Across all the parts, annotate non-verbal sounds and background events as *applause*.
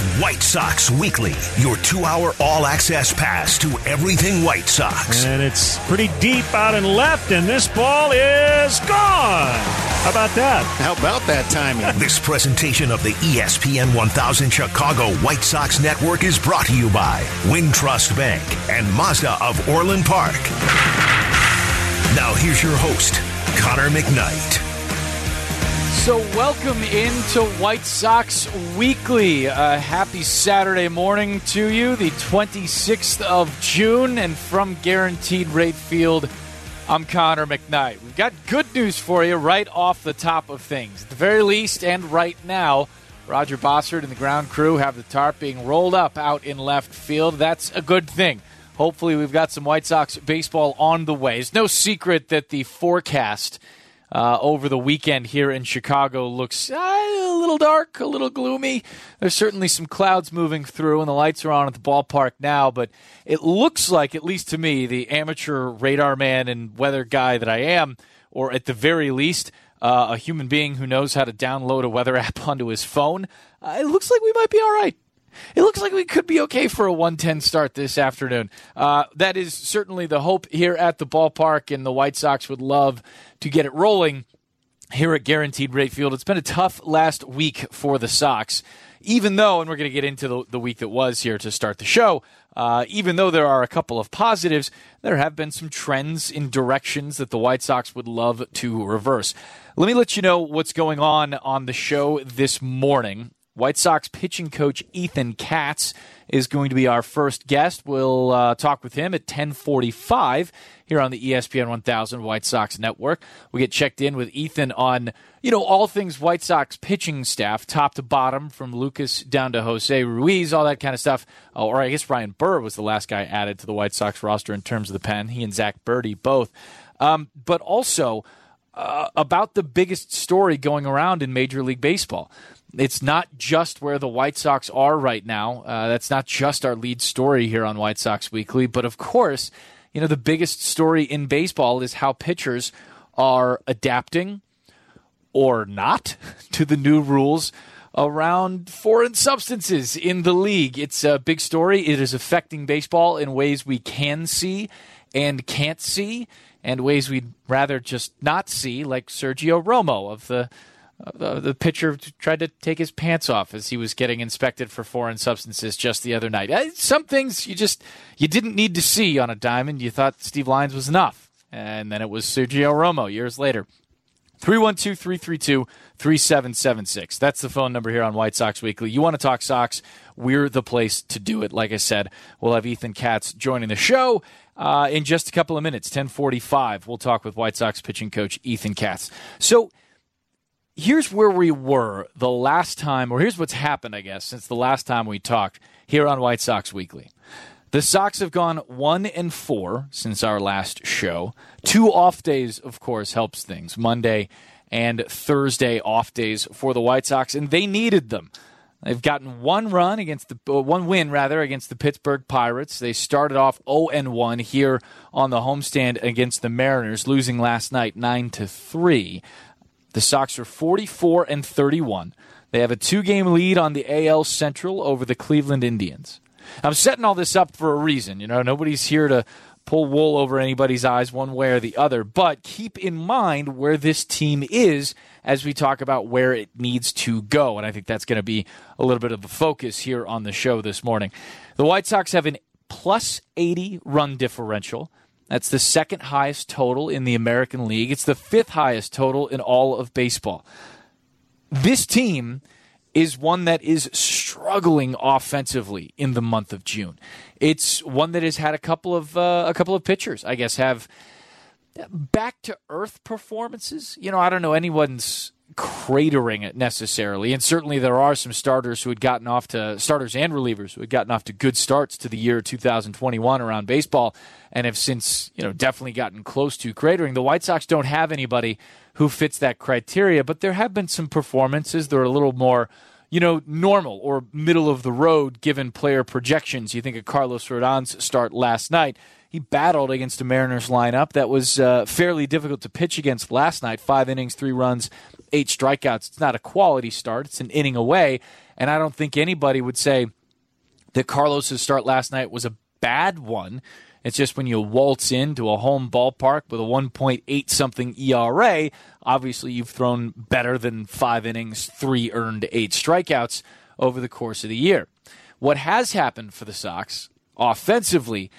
It's White Sox Weekly, your two hour all access pass to everything White Sox. And it's pretty deep out and left, and this ball is gone. How about that? How about that timing? *laughs* This presentation of the ESPN 1000 Chicago White Sox Network is brought to you by Wintrust Bank and Mazda of Orland Park. Now, here's your host, Connor McKnight. So, welcome into White Sox Weekly. Happy Saturday morning to you, the 26th of June. And from Guaranteed Rate Field, I'm Connor McKnight. We've got good news for you right off the top of things. At the very least, and right now, Roger Bossard and the ground crew have the tarp being rolled up out in left field. That's a good thing. Hopefully, we've got some White Sox baseball on the way. It's no secret that the forecast uh, over the weekend here in Chicago looks uh, a little dark, a little gloomy. There's certainly some clouds moving through, and the lights are on at the ballpark now. But it looks like, at least to me, the amateur radar man and weather guy that I am, or at the very least, uh, a human being who knows how to download a weather *laughs* app onto his phone, uh, it looks like we might be all right. It looks like we could be okay for a 110 start this afternoon. Uh, that is certainly the hope here at the ballpark, and the White Sox would love to get it rolling here at Guaranteed Rate Field. It's been a tough last week for the Sox, even though, and we're going to get into the, the week that was here to start the show. Uh, even though there are a couple of positives, there have been some trends in directions that the White Sox would love to reverse. Let me let you know what's going on on the show this morning. White Sox pitching coach Ethan Katz is going to be our first guest. We'll uh, talk with him at 1045 here on the ESPN 1000 White Sox Network. We get checked in with Ethan on, you know, all things White Sox pitching staff, top to bottom, from Lucas down to Jose Ruiz, all that kind of stuff. Oh, or I guess Ryan Burr was the last guy added to the White Sox roster in terms of the pen. He and Zach Burdi both. Um, but also uh, about the biggest story going around in Major League Baseball it's not just where the White Sox are right now. Uh, that's not just our lead story here on White Sox Weekly. But of course, you know, the biggest story in baseball is how pitchers are adapting or not *laughs* to the new rules around foreign substances in the league. It's a big story. It is affecting baseball in ways we can see and can't see, and ways we'd rather just not see, like Sergio Romo of the uh, the pitcher tried to take his pants off as he was getting inspected for foreign substances just the other night. Uh, some things you just you didn't need to see on a diamond. You thought Steve Lyons was enough, and then it was Sergio Romo years later. 312-332-3776. That's the phone number here on White Sox Weekly. You want to talk Sox? We're the place to do it. Like I said, we'll have Ethan Katz joining the show uh, in just a couple of minutes. 1045, we'll talk with White Sox pitching coach Ethan Katz. So here's where we were the last time, or here's what's happened, I guess, since the last time we talked here on White Sox Weekly. The Sox have gone one and four since our last show. Two off days, of course, helps things. Monday and Thursday off days for the White Sox, and they needed them. They've gotten one run against the uh, one win rather against the Pittsburgh Pirates. They started off 0 and 1 here on the homestand against the Mariners, losing last night 9 to 3. The Sox are 44 and 31. They have a two-game lead on the AL Central over the Cleveland Indians. I'm setting all this up for a reason. You know, nobody's here to pull wool over anybody's eyes one way or the other, but keep in mind where this team is as we talk about where it needs to go. And I think that's going to be a little bit of a focus here on the show this morning. The White Sox have an plus 80 run differential. That's the second highest total in the American League. It's the fifth highest total in all of baseball. This team is one that is struggling offensively in the month of June. It's one that has had a couple of uh, a couple of pitchers, I guess, have back to earth performances. You know, I don't know anyone's cratering it necessarily, and certainly there are some starters who had gotten off to starters and relievers who had gotten off to good starts to the year 2021 around baseball, and have since you know definitely gotten close to cratering. The White Sox don't have anybody who fits that criteria, but there have been some performances that are a little more you know, normal or middle of the road given player projections. You think of Carlos Rodon's start last night. He battled against a Mariners lineup that was uh, fairly difficult to pitch against last night. Five innings, three runs, eight strikeouts. It's not a quality start, it's an inning away. And I don't think anybody would say that Carlos's start last night was a bad one. It's just when you waltz into a home ballpark with a 1.8 something ERA, obviously you've thrown better than five innings, three earned, eight strikeouts over the course of the year. What has happened for the Sox offensively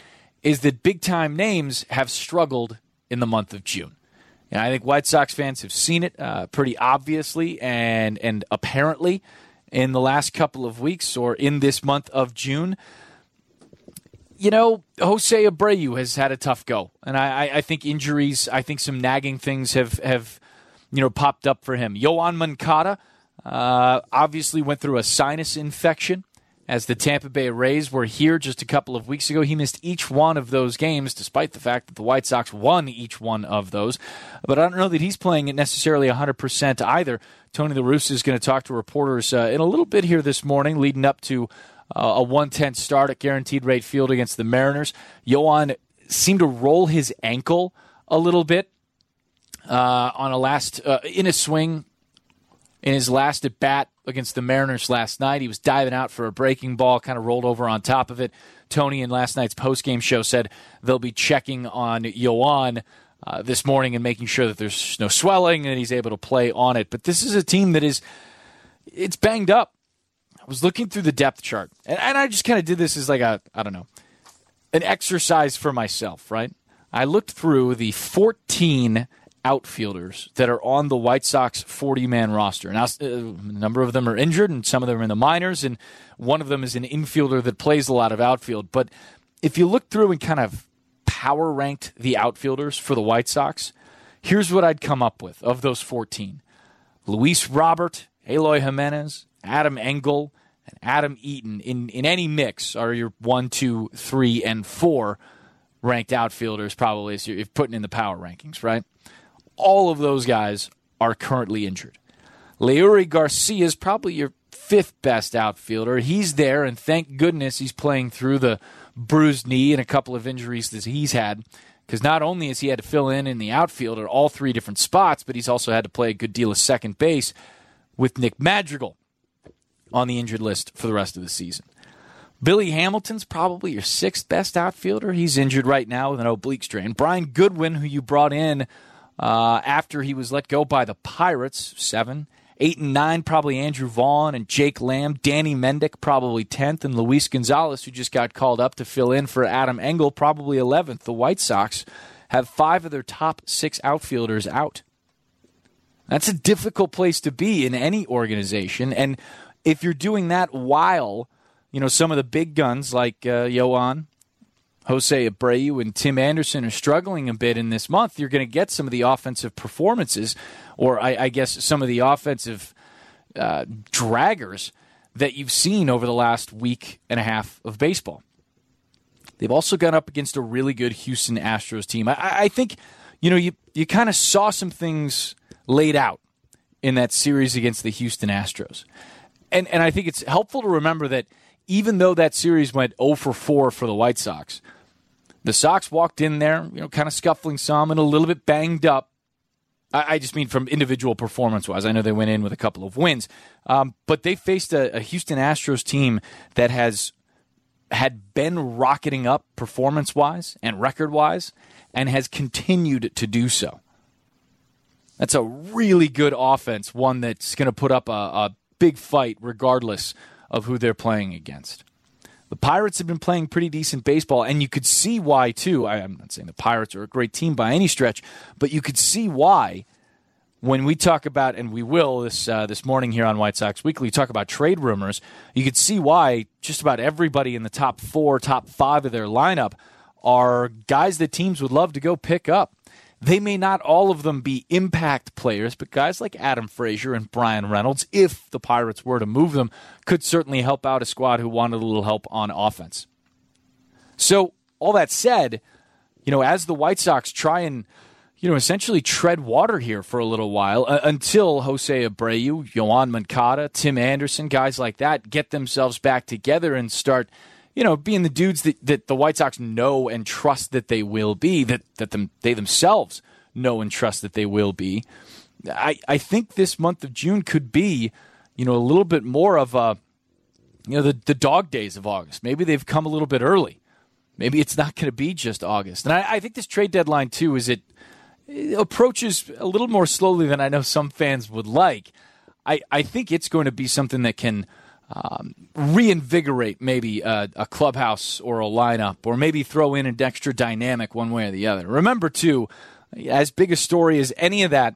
is that big time names have struggled in the month of June. And I think White Sox fans have seen it uh, pretty obviously and and apparently in the last couple of weeks or in this month of June. You know, Jose Abreu has had a tough go, and I, I think injuries, I think some nagging things have have you know popped up for him. Yoan Moncada uh, obviously went through a sinus infection as the Tampa Bay Rays were here just a couple of weeks ago. He missed each one of those games, despite the fact that the White Sox won each one of those. But I don't know that he's playing it necessarily 100% either. Tony La Russa is going to talk to reporters uh, in a little bit here this morning, leading up to uh, a 110 start at guaranteed rate field against the Mariners. Yoan seemed to roll his ankle a little bit uh, on a last uh, in a swing in his last at bat against the Mariners last night. He was diving out for a breaking ball, kind of rolled over on top of it. Tony in last night's postgame show said they'll be checking on Yoan uh, this morning and making sure that there's no swelling and he's able to play on it. But this is a team that is it's banged up. I was looking through the depth chart, and, and I just kind of did this as like a I don't know an exercise for myself, right? I looked through the 14 outfielders that are on the White Sox 40 man roster. Now, uh, a number of them are injured, and some of them are in the minors, and one of them is an infielder that plays a lot of outfield. But if you look through and kind of power ranked the outfielders for the White Sox, here's what I'd come up with of those 14 Luis Robert, Eloy Jimenez, Adam Engel, and Adam Eaton in, in any mix are your one, two, three, and four ranked outfielders, probably, if you're putting in the power rankings, right? All of those guys are currently injured. Leury Garcia is probably your fifth best outfielder. He's there, and thank goodness he's playing through the bruised knee and a couple of injuries that he's had. Because not only has he had to fill in in the outfield at all three different spots, but he's also had to play a good deal of second base with Nick Madrigal on the injured list for the rest of the season. Billy Hamilton's probably your sixth best outfielder. He's injured right now with an oblique strain. Brian Goodwin, who you brought in uh, after he was let go by the Pirates, seven. Eight and nine, probably Andrew Vaughn and Jake Lamb. Danny Mendick, probably 10th. And Luis Gonzalez, who just got called up to fill in for Adam Engel, probably 11th. The White Sox have five of their top six outfielders out. That's a difficult place to be in any organization. And if you're doing that while, you know, some of the big guns like uh, Jose Abreu, and Tim Anderson are struggling a bit in this month, you're going to get some of the offensive performances, or I, I guess some of the offensive uh, draggers that you've seen over the last week and a half of baseball. They've also gone up against a really good Houston Astros team. I, I think, you know, you, you kind of saw some things laid out in that series against the Houston Astros and and I think it's helpful to remember that even though that series went 0 for 4 for the White Sox, the Sox walked in there, you know, kind of scuffling some and a little bit banged up. I, I just mean from individual performance wise. I know they went in with a couple of wins, um, but they faced a, a Houston Astros team that has had been rocketing up performance wise and record wise and has continued to do so. That's a really good offense, one that's going to put up a, a big fight regardless of who they're playing against. The Pirates have been playing pretty decent baseball, and you could see why, too. I'm not saying the Pirates are a great team by any stretch, but you could see why when we talk about, and we will this uh, this morning here on White Sox Weekly, talk about trade rumors. You could see why just about everybody in the top four, top five of their lineup are guys that teams would love to go pick up. They may not all of them be impact players, but guys like Adam Frazier and Bryan Reynolds, if the Pirates were to move them, could certainly help out a squad who wanted a little help on offense. So, all that said, you know, as the White Sox try and you know, essentially tread water here for a little while uh, until Jose Abreu, Yoan Moncada, Tim Anderson, guys like that get themselves back together and start you know, being the dudes that, that the White Sox know and trust that they will be, that, that them, they themselves know and trust that they will be, I, I think this month of June could be, you know, a little bit more of a, you know, the, the dog days of August. Maybe they've come a little bit early. Maybe it's not going to be just August. And I, I think this trade deadline, too, is it, it approaches a little more slowly than I know some fans would like. I, I think it's going to be something that can um, reinvigorate maybe a, a, clubhouse or a lineup, or maybe throw in an extra dynamic one way or the other. Remember, too, as big a story as any of that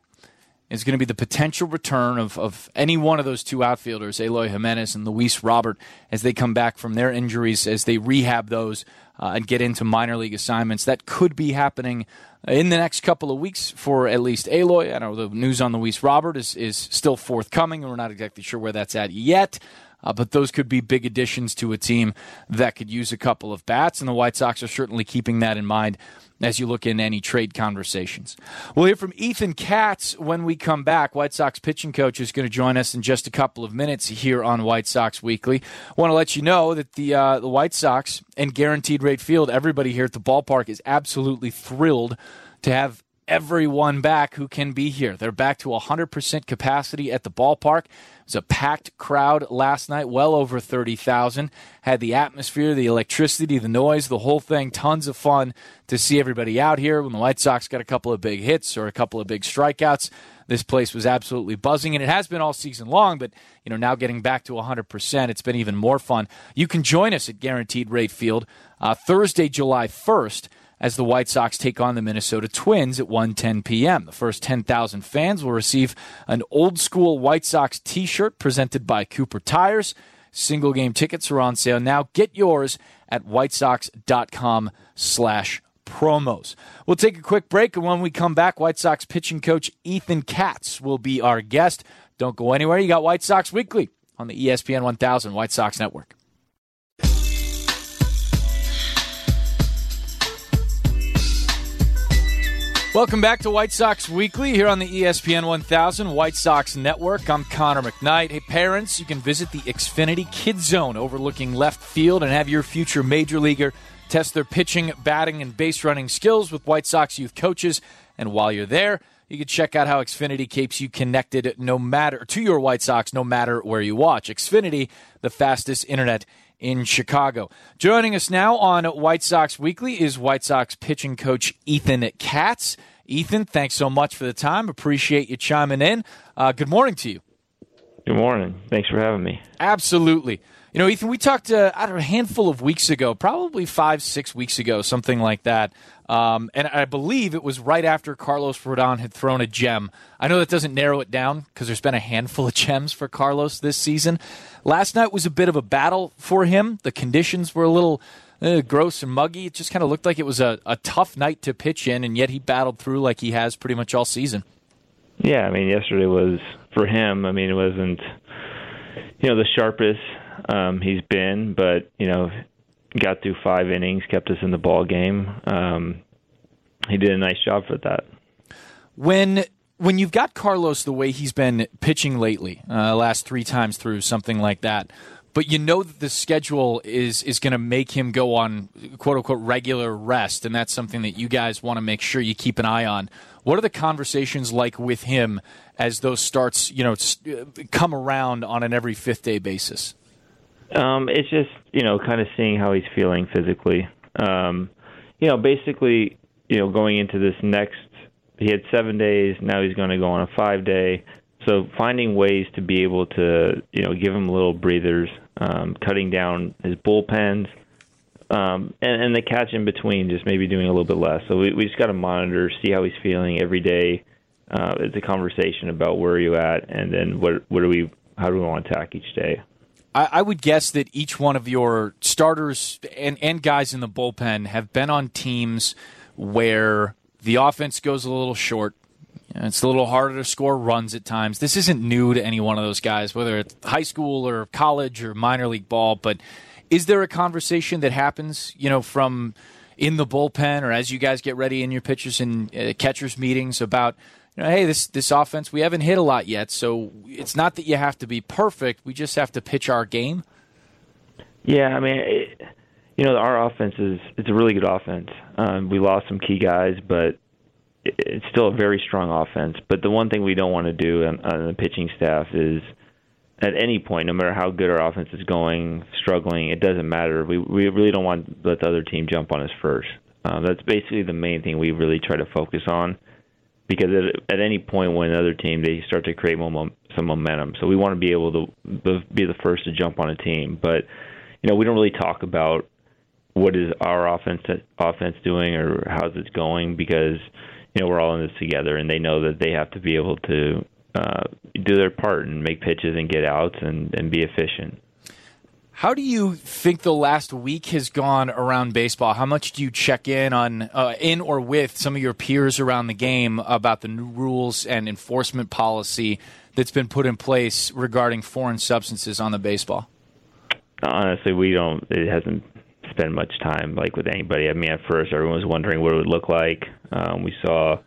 is going to be the potential return of, of any one of those two outfielders, Eloy Jimenez and Luis Robert, as they come back from their injuries, as they rehab those uh, and get into minor league assignments. That could be happening in the next couple of weeks for at least Eloy. I know the news on Luis Robert is, is still forthcoming. And we're not exactly sure where that's at yet. Uh, but those could be big additions to a team that could use a couple of bats, and the White Sox are certainly keeping that in mind as you look in any trade conversations. We'll hear from Ethan Katz when we come back. White Sox pitching coach is going to join us in just a couple of minutes here on White Sox Weekly. Want to let you know that the uh, the White Sox and Guaranteed Rate Field, everybody here at the ballpark is absolutely thrilled to have everyone back who can be here. They're back to 100% capacity at the ballpark. It was a packed crowd last night, well over 30,000. Had the atmosphere, the electricity, the noise, the whole thing. Tons of fun to see everybody out here. When the White Sox got a couple of big hits or a couple of big strikeouts, this place was absolutely buzzing, and it has been all season long. But you know, now getting back to 100%, it's been even more fun. You can join us at Guaranteed Rate Field uh, Thursday, July 1st as the White Sox take on the Minnesota Twins at 1:10 p.m. The first 10,000 fans will receive an old school White Sox t-shirt presented by Cooper Tires. Single game tickets are on sale now. Get yours at whitesox.com slash promos. We'll take a quick break, and when we come back, White Sox pitching coach Ethan Katz will be our guest. Don't go anywhere. You got White Sox Weekly on the ESPN 1000 White Sox Network. Welcome back to White Sox Weekly here on the ESPN 1000 White Sox Network. I'm Connor McKnight. Hey, parents, you can visit the Xfinity Kids Zone overlooking left field and have your future major leaguer test their pitching, batting, and base running skills with White Sox youth coaches. And while you're there, you can check out how Xfinity keeps you connected no matter to your White Sox no matter where you watch. Xfinity, the fastest internet in Chicago. Joining us now on White Sox Weekly is White Sox pitching coach Ethan Katz. Ethan, thanks so much for the time. Appreciate you chiming in. Uh, good morning to you. Good morning. Thanks for having me. Absolutely. You know, Ethan, we talked uh, I don't know, a handful of weeks ago, probably five, six weeks ago, something like that. Um, and I believe it was right after Carlos Rodon had thrown a gem. I know that doesn't narrow it down because there's been a handful of gems for Carlos this season. Last night was a bit of a battle for him. The conditions were a little uh, gross and muggy. It just kind of looked like it was a, a tough night to pitch in, and yet he battled through like he has pretty much all season. Yeah, I mean, yesterday was for him. I mean, it wasn't you know the sharpest um, he's been, but you know, got through five innings, kept us in the ball game. Um, he did a nice job for that. When when you've got Carlos the way he's been pitching lately, uh, last three times through something like that, but you know that the schedule is is going to make him go on quote unquote regular rest, and that's something that you guys want to make sure you keep an eye on. What are the conversations like with him as those starts, you know, come around on an every fifth day basis? Um, it's just you know kind of seeing how he's feeling physically. Um, you know, basically, you know, going into this next, he had seven days. Now he's going to go on a five day. So finding ways to be able to you know give him little breathers, um, cutting down his bullpens, um, and, and the catch in between, just maybe doing a little bit less. So we, we just got to monitor, see how he's feeling every day. Uh, it's a conversation about where are you at, and then what what do we how do we want to attack each day. I, I would guess that each one of your starters and, and guys in the bullpen have been on teams where the offense goes a little short. It's a little harder to score runs at times. This isn't new to any one of those guys, whether it's high school or college or minor league ball. But is there a conversation that happens, you know, from in the bullpen or as you guys get ready in your pitchers and uh, catchers meetings about you know, hey, this this offense we haven't hit a lot yet, so it's not that you have to be perfect. We just have to pitch our game. Yeah, I mean, it, you know, our offense is it's a really good offense. Um, we lost some key guys, but it's still a very strong offense. But the one thing we don't want to do on, on the pitching staff is at any point, no matter how good our offense is going, struggling, it doesn't matter. We we really don't want to let the other team jump on us first. Um, that's basically the main thing we really try to focus on, because at, at any point when another team they start to create mom- some momentum, so we want to be able to be the first to jump on a team. But you know, we don't really talk about what is our offense offense doing or how's it going because you know we're all in this together, and they know that they have to be able to uh, do their part and make pitches and get outs and, and be efficient. How do you think the last week has gone around baseball? How much do you check in on uh, in or with some of your peers around the game about the new rules and enforcement policy that's been put in place regarding foreign substances on the baseball? Honestly, we don't. It hasn't spent much time like with anybody. I mean, at first everyone was wondering what it would look like. Um, we saw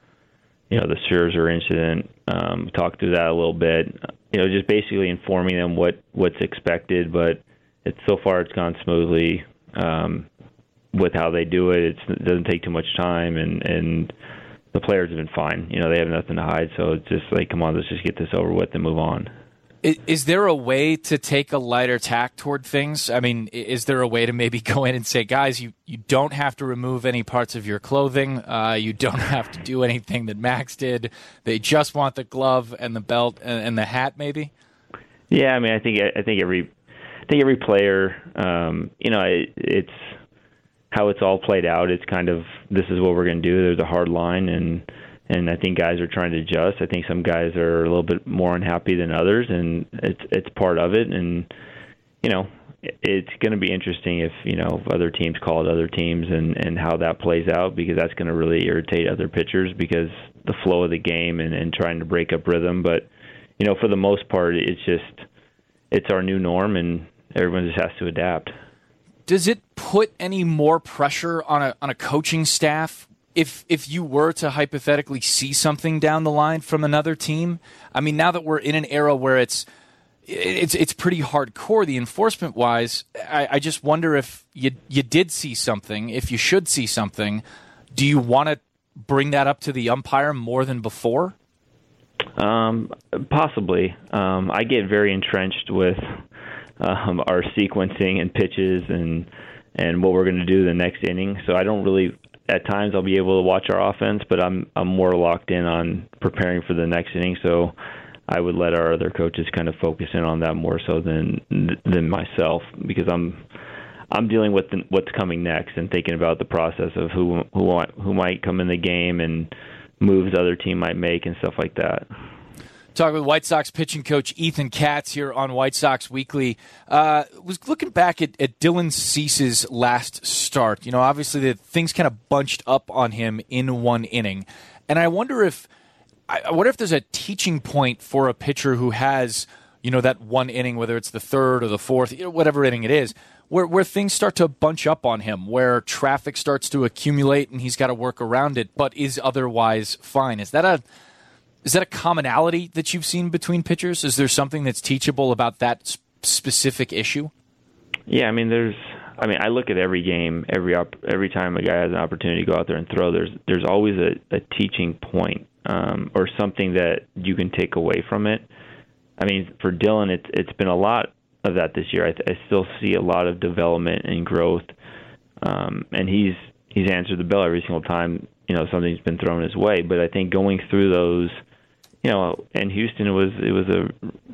you know the Scherzer incident. Um, talked through that a little bit. You know, just basically informing them what what's expected. But it's so far it's gone smoothly um, with how they do it. It's, it doesn't take too much time, and and the players have been fine. You know, they have nothing to hide. So it's just like, come on, let's just get this over with and move on. Is, is, there a way to take a lighter tack toward things? I mean, is there a way to maybe *laughs* go in and say, guys, you, you don't have to remove any parts of your clothing. Uh, you don't *laughs* have to do anything that Max did. They just want the glove and the belt and, and the hat, maybe. Yeah, I mean, I think I think every I think every player, um, you know, it, it's how it's all played out. It's kind of this is what we're going to do. There's a hard line and and I think guys are trying to adjust. I think some guys are a little bit more unhappy than others, and it's it's part of it. And you know, it's going to be interesting if you know other teams call it other teams and and how that plays out because that's going to really irritate other pitchers because the flow of the game and and trying to break up rhythm. But you know, for the most part, it's just it's our new norm, and everyone just has to adapt. Does it put any more pressure on a on a coaching staff if if you were to hypothetically see something down the line from another team, I mean, now that we're in an era where it's it's it's pretty hardcore the enforcement wise. I, I just wonder if you you did see something, if you should see something, do you want to bring that up to the umpire more than before? Um, possibly. Um, I get very entrenched with um, our sequencing and pitches and and what we're going to do the next inning. So I don't really at times I'll be able to watch our offense, but I'm I'm more locked in on preparing for the next inning. So I would let our other coaches kind of focus in on that more so than than myself because I'm I'm dealing with the, what's coming next and thinking about the process of who who who might come in the game and moves other team might make and stuff like that. Talking with White Sox pitching coach Ethan Katz here on White Sox Weekly. Uh, was looking back at, at Dylan Cease's last start. You know, obviously the things kind of bunched up on him in one inning, and I wonder if I wonder if there's a teaching point for a pitcher who has you know that one inning, whether it's the third or the fourth, you know, whatever inning it is, where where things start to bunch up on him, where traffic starts to accumulate and he's got to work around it, but is otherwise fine. Is that a is that a commonality that you've seen between pitchers? Is there something that's teachable about that specific issue? Yeah, I mean, there's. I mean, I look at every game, every op- every time a guy has an opportunity to go out there and throw. There's there's always a, a teaching point um, or something that you can take away from it. I mean, for Dylan, it's it's been a lot of that this year. I, I still see a lot of development and growth, um, and he's he's answered the bell every single time you know something's been thrown his way. But I think going through those you know, in Houston it was it was a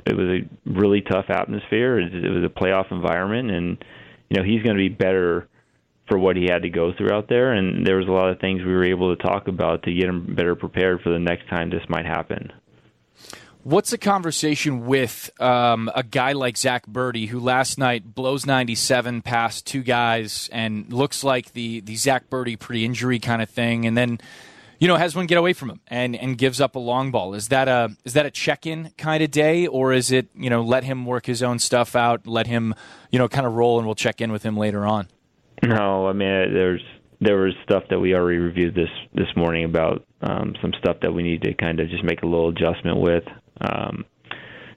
it was a really tough atmosphere. It, it was a playoff environment, and you know he's going to be better for what he had to go through out there. And there was a lot of things we were able to talk about to get him better prepared for the next time this might happen. What's the conversation with um, a guy like Zach Burdi, who last night blows 97 past two guys and looks like the the Zach Burdi pre-injury kind of thing, and then you know, has one get away from him and, and gives up a long ball. Is that a is that a check in kind of day, or is it you know let him work his own stuff out, let him you know kind of roll, and we'll check in with him later on? No, I mean there's there was stuff that we already reviewed this this morning about um, some stuff that we need to kind of just make a little adjustment with. Um,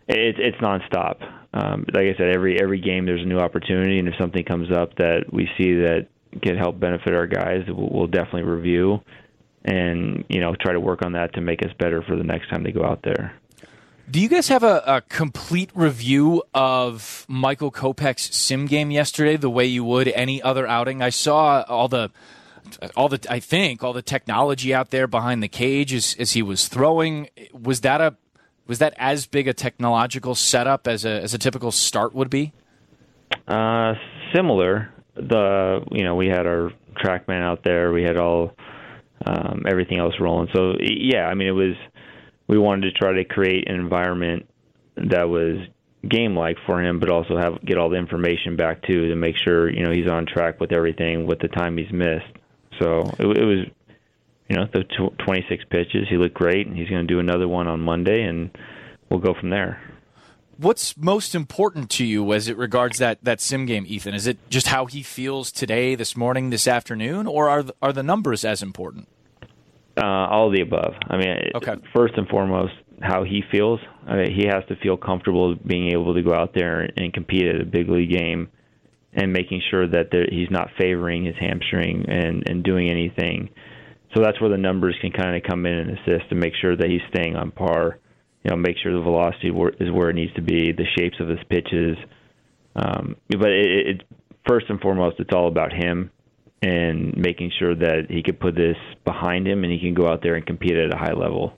it, it's nonstop. Um, like I said, every every game there's a new opportunity, and if something comes up that we see that can help benefit our guys, we'll, we'll definitely review and you know try to work on that to make us better for the next time they go out there. Do you guys have a, a, complete review of Michael Kopech's sim game yesterday, the way you would any other outing? I saw all the, all the, I think all the technology out there behind the cage as, as he was throwing. Was that a, was that as big a technological setup as a as a typical start would be? Uh, similar. The you know we had our TrackMan out there. We had all um, everything else rolling. So yeah, I mean it was we wanted to try to create an environment that was game like for him, but also have get all the information back too to make sure you know he's on track with everything with the time he's missed. So it, it was, you know, the tw- 26 pitches. He looked great, and he's going to do another one on Monday, and we'll go from there. What's most important to you as it regards that, that sim game, Ethan? Is it just how he feels today, this morning, this afternoon, or are are the numbers as important? Uh, all of the above. I mean, okay. first and foremost, how he feels. I mean, he has to feel comfortable being able to go out there and compete at a big league game, and making sure that there, he's not favoring his hamstring and and doing anything. So that's where the numbers can kind of come in and assist to make sure that he's staying on par. You know, make sure the velocity is where it needs to be, the shapes of his pitches. Um, but it, it first and foremost, it's all about him and making sure that he could put this behind him and he can go out there and compete at a high level.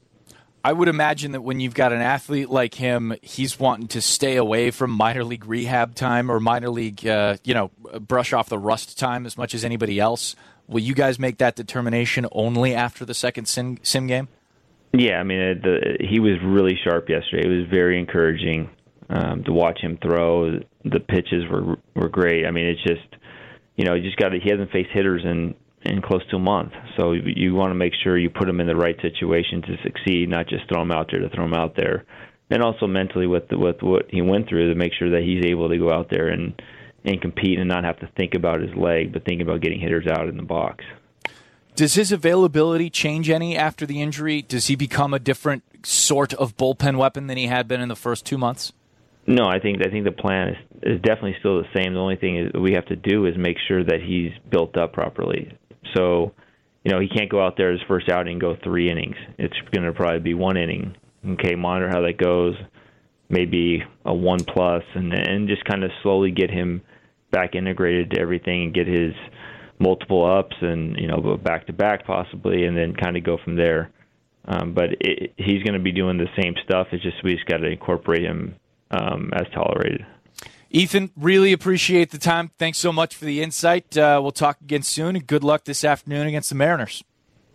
I would imagine that when you've got an athlete like him, he's wanting to stay away from minor league rehab time or minor league, uh, you know, brush off the rust time as much as anybody else. Will you guys make that determination only after the second sim, sim game? Yeah, I mean, the, he was really sharp yesterday. It was very encouraging um, to watch him throw. The pitches were were great. I mean, it's just you know, he just got he hasn't faced hitters in in close to a month. So you want to make sure you put him in the right situation to succeed, not just throw him out there to throw him out there. And also mentally with the, with what he went through to make sure that he's able to go out there and and compete and not have to think about his leg, but think about getting hitters out in the box. Does his availability change any after the injury? Does he become a different sort of bullpen weapon than he had been in the first two months? No, I think I think the plan is is definitely still the same. The only thing is we have to do is make sure that he's built up properly. So, you know, he can't go out there his first outing and go three innings. It's going to probably be one inning. Okay, monitor how that goes. Maybe a one plus, and and just kind of slowly get him back integrated to everything and get his multiple ups and you know back to back possibly, and then kind of go from there. Um, but it, he's going to be doing the same stuff. It's just we just got to incorporate him um, as tolerated. Ethan, really appreciate the time. Thanks so much for the insight. Uh, we'll talk again soon, and good luck this afternoon against the Mariners.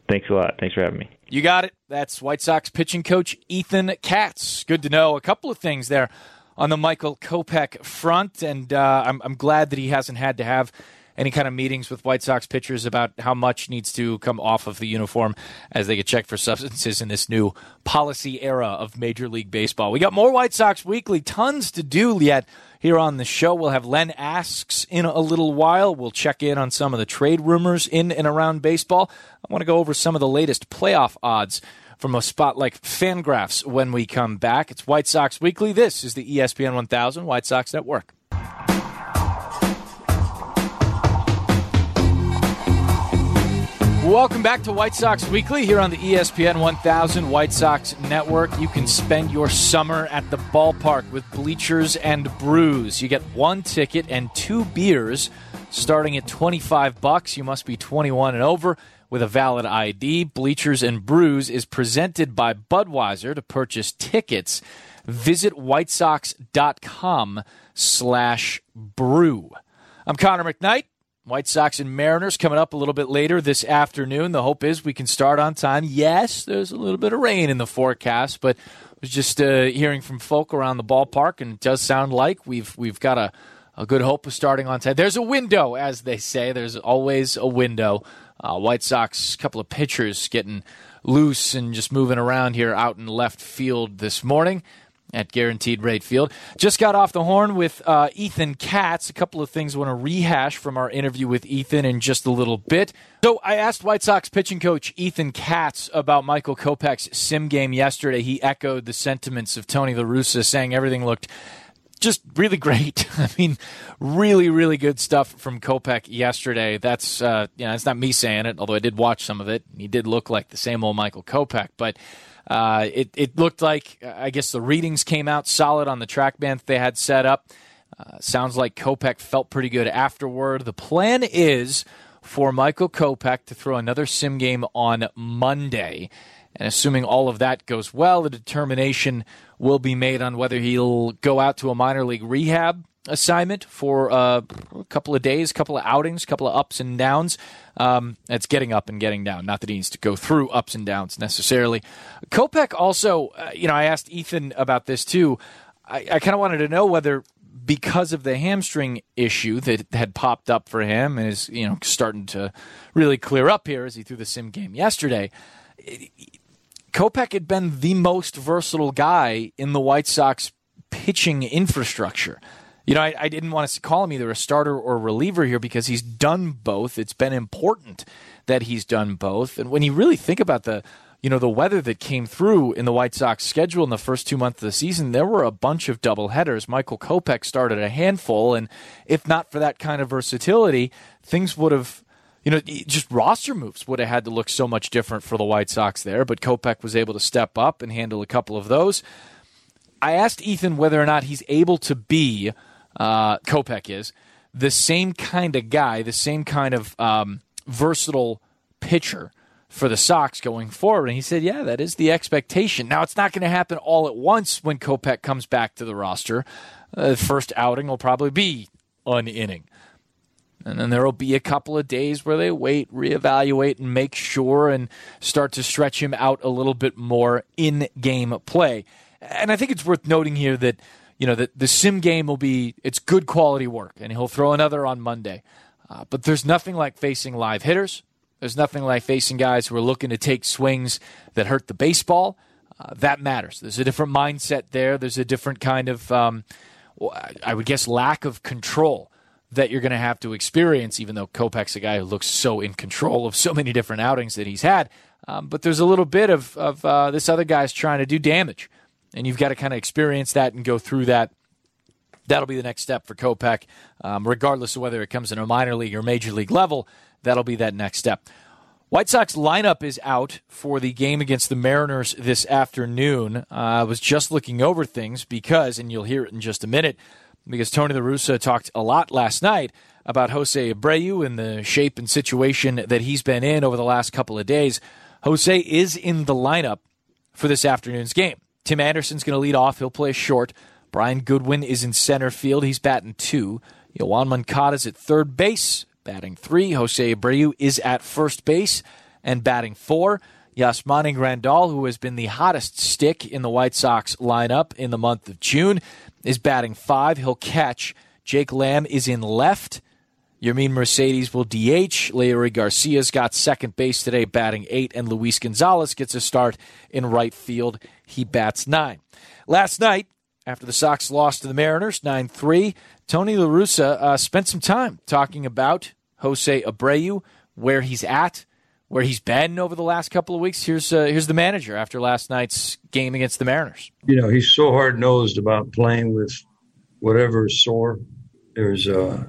Thanks a lot. Thanks for having me. You got it. That's White Sox pitching coach Ethan Katz. Good to know. A couple of things there on the Michael Kopech front, and uh, I'm, I'm glad that he hasn't had to have any kind of meetings with White Sox pitchers about how much needs to come off of the uniform as they get checked for substances in this new policy era of Major League Baseball. We got more White Sox Weekly, tons to do yet here on the show. We'll have Len Asks in a little while. We'll check in on some of the trade rumors in and around baseball. I want to go over some of the latest playoff odds from a spot like Fangraphs when we come back. It's White Sox Weekly. This is the ESPN 1000 White Sox Network. Welcome back to White Sox Weekly here on the ESPN 1000 White Sox Network. You can spend your summer at the ballpark with Bleachers and Brews. You get one ticket and two beers starting at 25 bucks. You must be 21 and over with a valid ID. Bleachers and Brews is presented by Budweiser. To purchase tickets, visit whitesox.com slash brew. I'm Connor McKnight. White Sox and Mariners coming up a little bit later this afternoon. The hope is we can start on time. Yes, there's a little bit of rain in the forecast, but I was just uh, hearing from folk around the ballpark, and it does sound like we've we've got a, a good hope of starting on time. There's a window, as they say. There's always a window. Uh, White Sox, couple of pitchers getting loose and just moving around here out in left field this morning at Guaranteed Rate Field. Just got off the horn with uh, Ethan Katz. A couple of things I want to rehash from our interview with Ethan in just a little bit. So I asked White Sox pitching coach Ethan Katz about Michael Kopech's sim game yesterday. He echoed the sentiments of Tony La Russa, saying everything looked just really *laughs* great. I mean, really, really good stuff from Kopech yesterday. That's uh, you know, it's not me saying it, although I did watch some of it. He did look like the same old Michael Kopech, but uh, it it looked like I guess the readings came out solid on the TrackMan they had set up. Uh, sounds like Kopech felt pretty good afterward. The plan is for Michael Kopech to throw another sim game on Monday. And assuming all of that goes well, a determination will be made on whether he'll go out to a minor league rehab assignment for uh, a couple of days, a couple of outings, a couple of ups and downs. Um, it's getting up and getting down. Not that he needs to go through ups and downs necessarily. Kopech also, uh, you know, I asked Ethan about this too. I, I kind of wanted to know whether because of the hamstring issue that had popped up for him and is you know starting to really clear up here as he threw the sim game yesterday. Kopech had been the most versatile guy in the White Sox pitching infrastructure. You know, I, I, didn't want to call him either a starter or a reliever here because he's done both. It's been important that he's done both. And when you really think about the, you know, the weather that came through in the White Sox schedule in the first two months of the season, there were a bunch of double headers. Michael Kopech started a handful, and if not for that kind of versatility, things would have you know, just roster moves would have had to look so much different for the White Sox there, but Kopech was able to step up and handle a couple of those. I asked Ethan whether or not he's able to be, uh, Kopech is, the same kind of guy, the same kind of um, versatile pitcher for the Sox going forward. And he said, yeah, that is the expectation. Now, it's not going to happen all at once when Kopech comes back to the roster. Uh, the first outing will probably be an inning. And then there will be a couple of days where they wait, reevaluate, and make sure and start to stretch him out a little bit more in game play. And I think it's worth noting here that, you know, that the sim game will be, it's good quality work, and he'll throw another on Monday. Uh, but there's nothing like facing live hitters. There's nothing like facing guys who are looking to take swings that hurt the baseball. Uh, that matters. There's a different mindset there. There's a different kind of, um, I would guess, lack of control that you're going to have to experience, even though Kopech's a guy who looks so in control of so many different outings that he's had. Um, but there's a little bit of, of uh, this other guy's trying to do damage, and you've got to kind of experience that and go through that. That'll be the next step for Kopech, um, regardless of whether it comes in a minor league or major league level. That'll be that next step. White Sox lineup is out for the game against the Mariners this afternoon. Uh, I was just looking over things because, and you'll hear it in just a minute, because Tony La Russa talked a lot last night about Jose Abreu and the shape and situation that he's been in over the last couple of days. Jose is in the lineup for this afternoon's game. Tim Anderson's going to lead off. He'll play short. Brian Goodwin is in center field. He's batting two. Yoan Moncada's at third base, batting three. Jose Abreu is at first base and batting four. Yasmani Grandal, who has been the hottest stick in the White Sox lineup in the month of June, is batting five. He'll catch. Jake Lamb is in left. Yermin Mercedes will DH. Leury Garcia's got second base today, batting eight, and Luis Gonzalez gets a start in right field. He bats nine. Last night, after the Sox lost to the Mariners 9 3, Tony La Russa uh, spent some time talking about Jose Abreu, where he's at, where he's been over the last couple of weeks. Here's uh, here's the manager after last night's game against the Mariners. You know, he's so hard nosed about playing with whatever is sore. There's uh,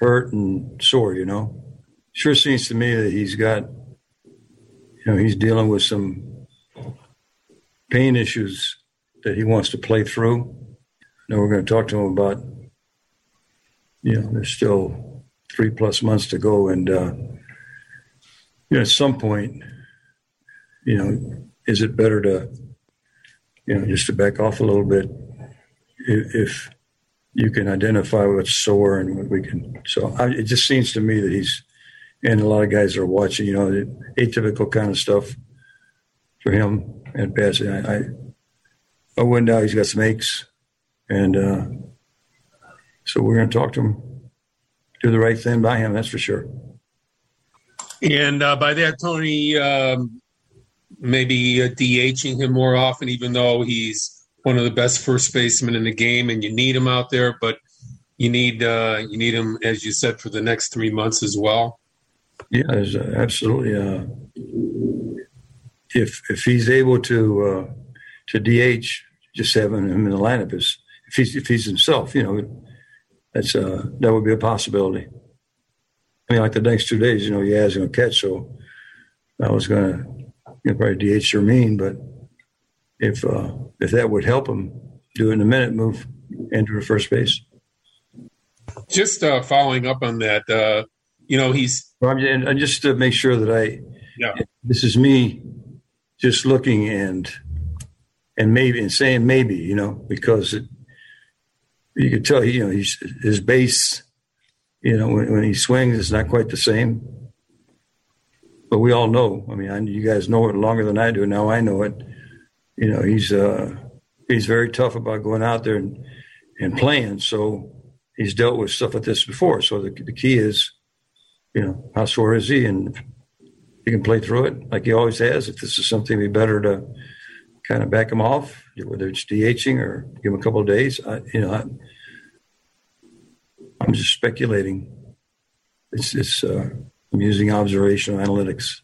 hurt and sore. You know, sure seems to me that he's got. You know, he's dealing with some pain issues that he wants to play through. Now we're going to talk to him about. You know, there's still three plus months to go, and. Uh, you know, at some point, you know, is it better to, you know, just to back off a little bit if, if you can identify what's sore and what we can. So I, it just seems to me that he's, and a lot of guys are watching, you know, the atypical kind of stuff for him and passing. I, I, I went down, he's got some aches. And uh, so we're going to talk to him, do the right thing by him, that's for sure. And uh, by that, Tony, um, maybe uh, DHing him more often, even though he's one of the best first basemen in the game, and you need him out there. But you need uh, you need him, as you said, for the next three months as well. Yeah, absolutely. Uh, if if he's able to uh, to DH, just having him in the lineup is if he's if he's himself, you know, that's uh, that would be a possibility. I mean, like the next two days, you know, he's going to catch, so I was going to you know, probably DH Yermin, but if uh, if that would help him do it in a minute, move into the first base. Just uh, following up on that, uh, you know, he's and, and just to make sure that I, yeah, this is me just looking and and maybe and saying maybe, you know, because it, you could tell, you know, he's his base, you know, when, when he swings, it's not quite the same. But we all know. I mean, I, you guys know it longer than I do. Now I know it. You know, he's uh, he's very tough about going out there and, and playing. So he's dealt with stuff like this before. So the, the key is, you know, how sore is he, and he can play through it like he always has. If this is something, be better to kind of back him off, whether it's DHing or give him a couple of days. I, you know, I, I'm just speculating. It's it's uh, I'm using observational analytics.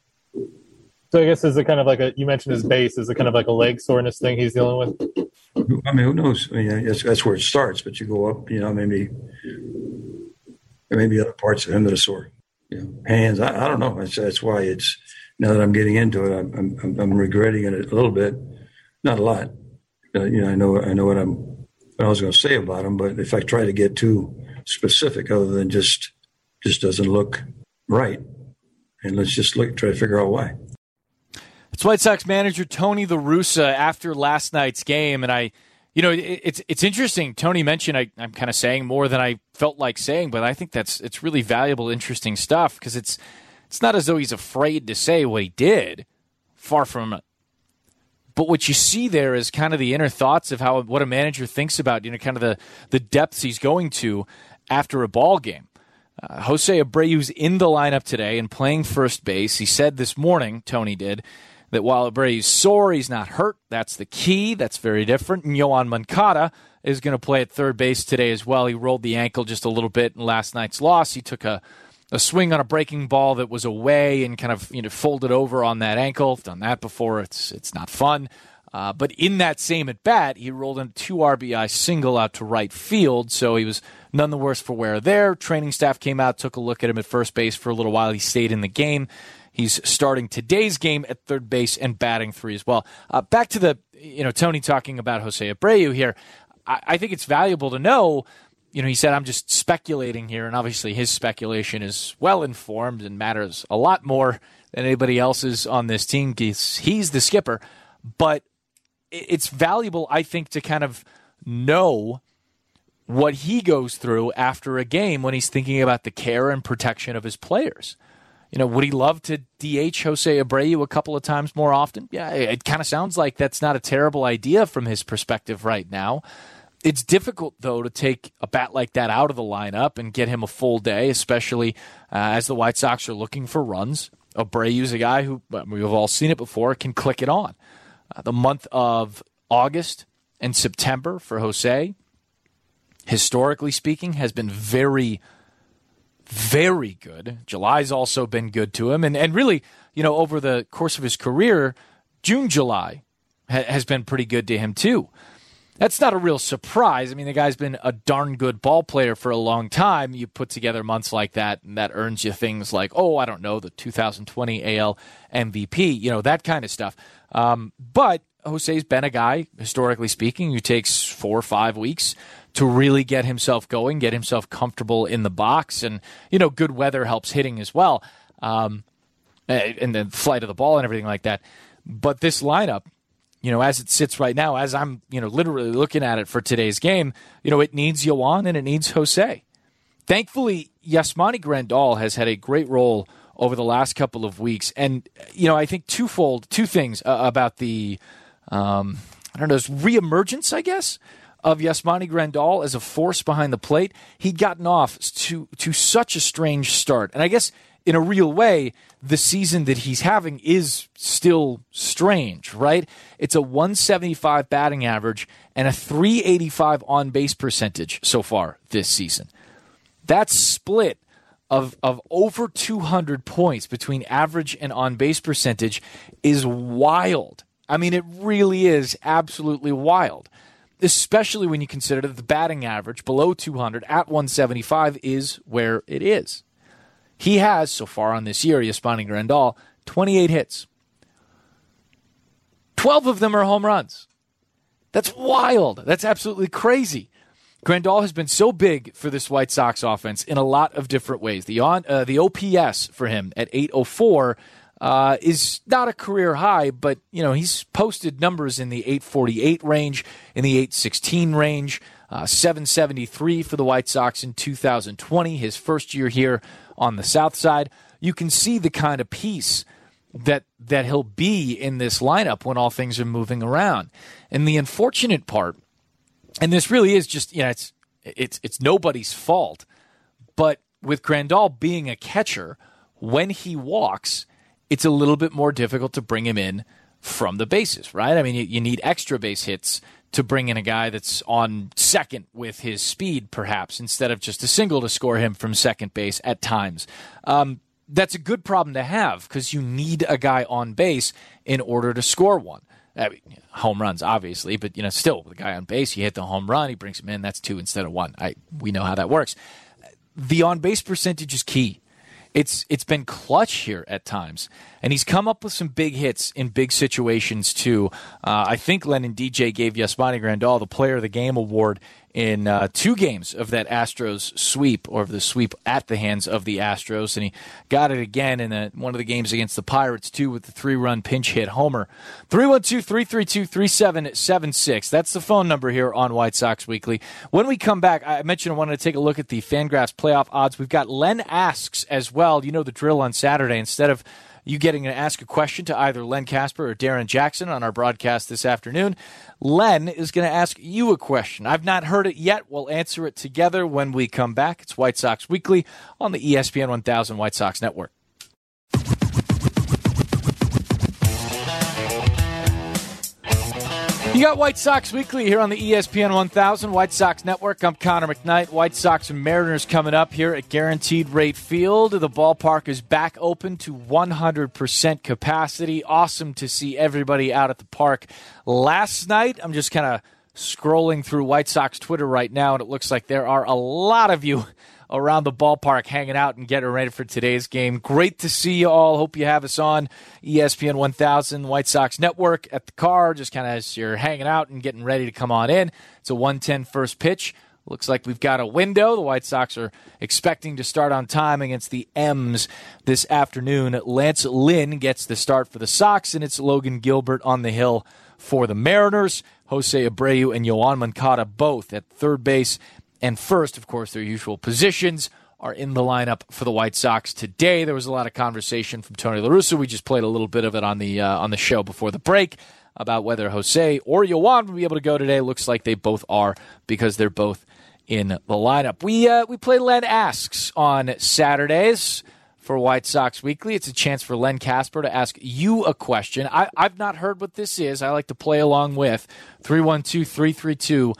So I guess is it kind of like a you mentioned his base is it kind of like a leg soreness thing he's dealing with? I mean, who knows? I mean, that's, that's where it starts. But you go up, you know, maybe there may be other parts of him that are sore. You know, hands. I, I don't know. That's, that's why it's now that I'm getting into it, I'm, I'm, I'm regretting it a little bit, not a lot. Uh, you know, I know I know what I'm what I was going to say about him, but if I try to get too specific, other than just just doesn't look right, and let's just look try to figure out why. It's White Sox manager Tony La Russa after last night's game, and I, you know, it, it's it's interesting. Tony mentioned I, I'm kind of saying more than I felt like saying, but I think that's it's really valuable, interesting stuff because it's it's not as though he's afraid to say what he did. Far from it. But what you see there is kind of the inner thoughts of how what a manager thinks about, you know, kind of the the depths he's going to after a ball game. Uh, Jose Abreu's in the lineup today and playing first base. He said this morning, Tony did, that while Abreu's sore, he's not hurt. That's the key. That's very different. And Yoan Moncada is going to play at third base today as well. He rolled the ankle just a little bit in last night's loss. He took a, a swing on a breaking ball that was away and kind of you know folded over on that ankle. Done that before. It's it's not fun. Uh, but in that same at bat, he rolled in a two RBI single out to right field, so he was none the worse for wear there. Training staff came out, took a look at him at first base for a little while. He stayed in the game. He's starting today's game at third base and batting three as well. Uh, back to the, you know, Tony talking about Jose Abreu here. I, I think it's valuable to know you know, he said, I'm just speculating here. And obviously, his speculation is well informed and matters a lot more than anybody else's on this team. He's, he's the skipper. But it's valuable, I think, to kind of know what he goes through after a game when he's thinking about the care and protection of his players. You know, would he love to DH Jose Abreu a couple of times more often? Yeah, it kind of sounds like that's not a terrible idea from his perspective right now. It's difficult, though, to take a bat like that out of the lineup and get him a full day, especially uh, as the White Sox are looking for runs. Abreu's a guy who, we've all seen it before, can click it on. Uh, the month of August and September for Jose, historically speaking, has been very very good. July's also been good to him. And, and really, you know, over the course of his career, June, July ha- has been pretty good to him, too. That's not a real surprise. I mean, the guy's been a darn good ball player for a long time. You put together months like that, and that earns you things like, oh, I don't know, the 2020 AL MVP, you know, that kind of stuff. Um, but Jose's been a guy, historically speaking, who takes four or five weeks to really get himself going, get himself comfortable in the box, and you know, good weather helps hitting as well, um, and the flight of the ball and everything like that. But this lineup, you know, as it sits right now, as I'm you know literally looking at it for today's game, you know, it needs Yoan and it needs Jose. Thankfully, Yasmani Grandal has had a great roll over the last couple of weeks, and you know, I think twofold, two things uh, about the. Um, I don't know, reemergence, I guess, of Yasmani Grandal as a force behind the plate, he'd gotten off to to such a strange start. And I guess in a real way, the season that he's having is still strange, right? It's a 175 batting average and a 385 on base percentage so far this season. That split of, of over 200 points between average and on base percentage is wild. I mean, it really is absolutely wild especially when you consider that the batting average below 200 at 175 is where it is. He has, so far on this year, Yasmani Grandal, 28 hits. 12 of them are home runs. That's wild. That's absolutely crazy. Grandal has been so big for this White Sox offense in a lot of different ways. The on uh, the OPS for him at 804 uh, is not a career high, but you know he's posted numbers in the 848 range, in the 816 range, uh, 773 for the White Sox in 2020, his first year here on the South Side. You can see the kind of piece that that he'll be in this lineup when all things are moving around. And the unfortunate part and this really is just you know it's it's it's nobody's fault, but with Grandal being a catcher, when he walks, it's a little bit more difficult to bring him in from the bases, right? I mean, you, you need extra base hits to bring in a guy that's on second with his speed, perhaps, instead of just a single to score him from second base at times. Um, that's a good problem to have because you need a guy on base in order to score one. I mean, home runs, obviously, but you know, still the guy on base, you hit the home run, he brings him in. That's two instead of one. I we know how that works. The on base percentage is key. It's it's been clutch here at times, and he's come up with some big hits in big situations too. Uh, I think Len and DJ gave Yasmani Grandal the Player of the Game award in uh, two games of that Astros sweep or the sweep at the hands of the Astros, and he got it again in one of the games against the Pirates too with the three-run pinch hit homer. 312-332-3776. That's the phone number here on White Sox Weekly. When we come back, I mentioned I wanted to take a look at the Fangraphs playoff odds. We've got Len asks as well. You know the drill on Saturday. Instead of you getting to ask a question to either Len Casper or Darrin Jackson on our broadcast this afternoon. Len is going to ask you a question. I've not heard it yet. We'll answer it together when we come back. It's White Sox Weekly on the ESPN 1000 White Sox Network. You got White Sox Weekly here on the ESPN 1000 White Sox Network. I'm Connor McKnight. White Sox and Mariners coming up here at Guaranteed Rate Field. The ballpark is back open to 100% capacity. Awesome to see everybody out at the park. Last night, I'm just kind of scrolling through White Sox Twitter right now, and it looks like there are a lot of you around the ballpark hanging out and getting ready for today's game. Great to see you all. Hope you have us on ESPN 1000 White Sox Network at the car, just kind of as you're hanging out and getting ready to come on in. It's a 110 first pitch. Looks like we've got a window. The White Sox are expecting to start on time against the M's this afternoon. Lance Lynn gets the start for the Sox, and it's Logan Gilbert on the hill for the Mariners. Jose Abreu and Yoan Moncada both at third base and first, of course, their usual positions are in the lineup for the White Sox today. There was a lot of conversation from Tony La Russa. We just played a little bit of it on the uh, on the show before the break about whether Jose or Yoan will be able to go today. Looks like they both are because they're both in the lineup. We uh, we play Len Asks on Saturdays for White Sox Weekly. It's a chance for Len Casper to ask you a question. I, I've not heard what this is. I like to play along with 312 332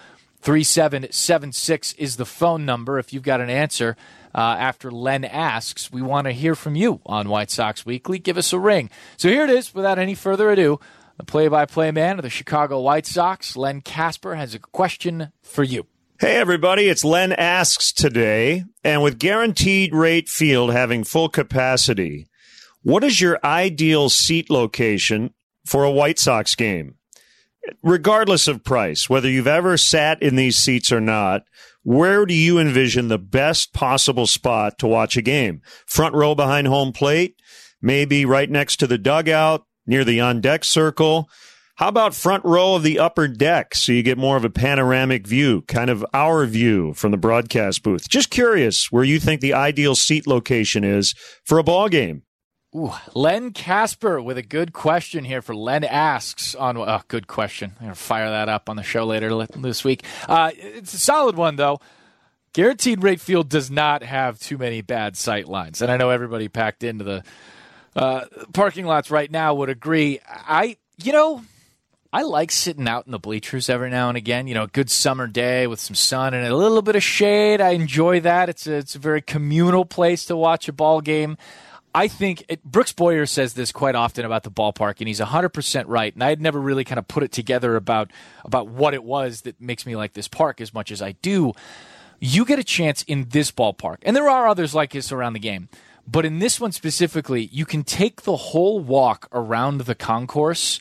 3776 is the phone number if you've got an answer. Uh, after Len asks, we want to hear from you on White Sox Weekly. Give us a ring. So here it is, without any further ado, the play by play man of the Chicago White Sox, Len Casper, has a question for you. Hey, everybody, it's Len Asks today. And with Guaranteed Rate Field having full capacity, what is your ideal seat location for a White Sox game? Regardless of price, whether you've ever sat in these seats or not, where do you envision the best possible spot to watch a game? Front row behind home plate, maybe right next to the dugout, near the on deck circle. How about front row of the upper deck so you get more of a panoramic view, kind of our view from the broadcast booth? Just curious where you think the ideal seat location is for a ball game. Ooh, Len Casper with a good question here for Len asks on. Oh, good question. I'm gonna fire that up on the show later this week. Uh, it's a solid one though. Guaranteed Rate Field does not have too many bad sight lines, and I know everybody packed into the uh, parking lots right now would agree. I, you know, I like sitting out in the bleachers every now and again. You know, a good summer day with some sun and a little bit of shade. I enjoy that. It's a, it's a very communal place to watch a ball game. I think it, Brooks Boyer says this quite often about the ballpark, and he's 100% right. And I had never really kind of put it together about, about what it was that makes me like this park as much as I do. You get a chance in this ballpark, and there are others like this around the game, but in this one specifically, you can take the whole walk around the concourse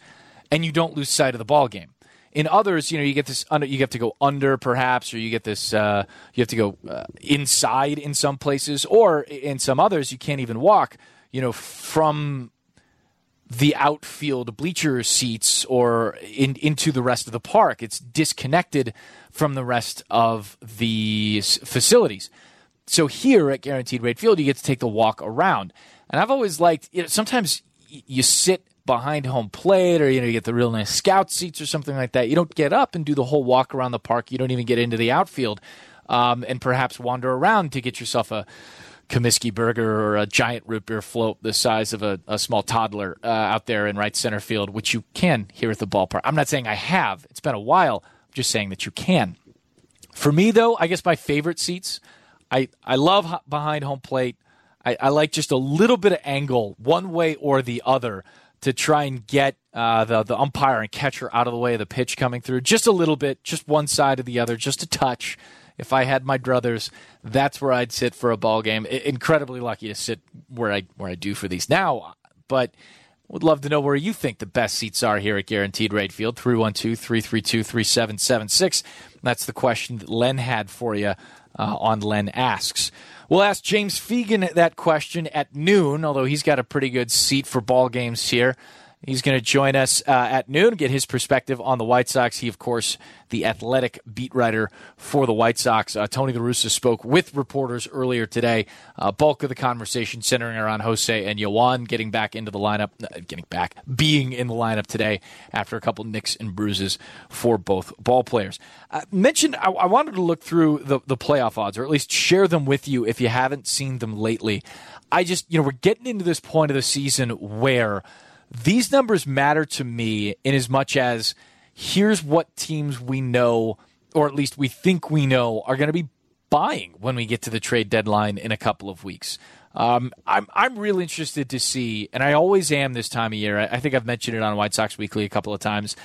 and you don't lose sight of the ball game. In others, you know, you get this under, you have to go under perhaps, or you get this, uh, you have to go uh, inside in some places, or in some others, you can't even walk, you know, from the outfield bleacher seats or in, into the rest of the park. It's disconnected from the rest of the facilities. So here at Guaranteed Rate Field, you get to take the walk around. And I've always liked, you know, sometimes you sit behind home plate or you know you get the real nice scout seats or something like that you don't get up and do the whole walk around the park you don't even get into the outfield um, and perhaps wander around to get yourself a Comiskey burger or a giant root beer float the size of a, a small toddler uh, out there in right center field, which you can here at the ballpark. I'm not saying I have. It's been a while. I'm just saying that you can. For me, though, I guess my favorite seats, I, I love behind home plate. I, I like just a little bit of angle, one way or the other, to try and get uh, the the umpire and catcher out of the way of the pitch coming through just a little bit, just one side or the other, just a touch. If I had my druthers, that's where I'd sit for a ball game. I- incredibly lucky to sit where I where I do for these now, but would love to know where you think the best seats are here at Guaranteed Rate Field. 312 332 3776. That's the question that Len had for you uh, on Len Asks. We'll ask James Fegan that question at noon, although he's got a pretty good seat for ball games here. He's going to join us uh, at noon, get his perspective on the White Sox. He, of course, the athletic beat writer for the White Sox. Uh, Tony La Russa spoke with reporters earlier today. Uh, bulk of the conversation centering around Jose and Yoan getting back into the lineup, uh, getting back, being in the lineup today after a couple nicks and bruises for both ball players. Uh, mentioned, I, I wanted to look through the, the playoff odds, or at least share them with you if you haven't seen them lately. I just, you know, we're getting into this point of the season where – these numbers matter to me in as much as here's what teams we know, or at least we think we know, are going to be buying when we get to the trade deadline in a couple of weeks. Um, I'm I'm really interested to see, and I always am this time of year. I, I think I've mentioned it on White Sox Weekly a couple of times.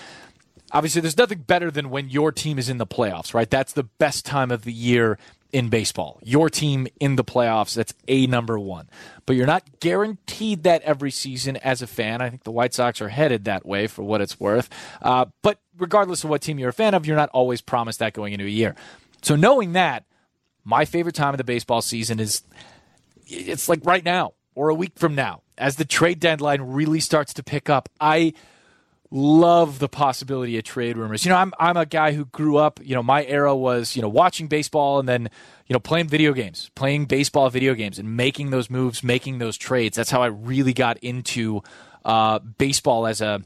Obviously, there's nothing better than when your team is in the playoffs, right? That's the best time of the year in baseball. Your team in the playoffs, that's a number one. But you're not guaranteed that every season as a fan. I think the White Sox are headed that way for what it's worth. Uh, but regardless of what team you're a fan of, you're not always promised that going into a year. So knowing that, my favorite time of the baseball season is it's like right now or a week from now as the trade deadline really starts to pick up. I love the possibility of trade rumors. You know, I'm I'm a guy who grew up, you know, my era was, you know, watching baseball and then, you know, playing video games, playing baseball video games and making those moves, making those trades. That's how I really got into uh, baseball as a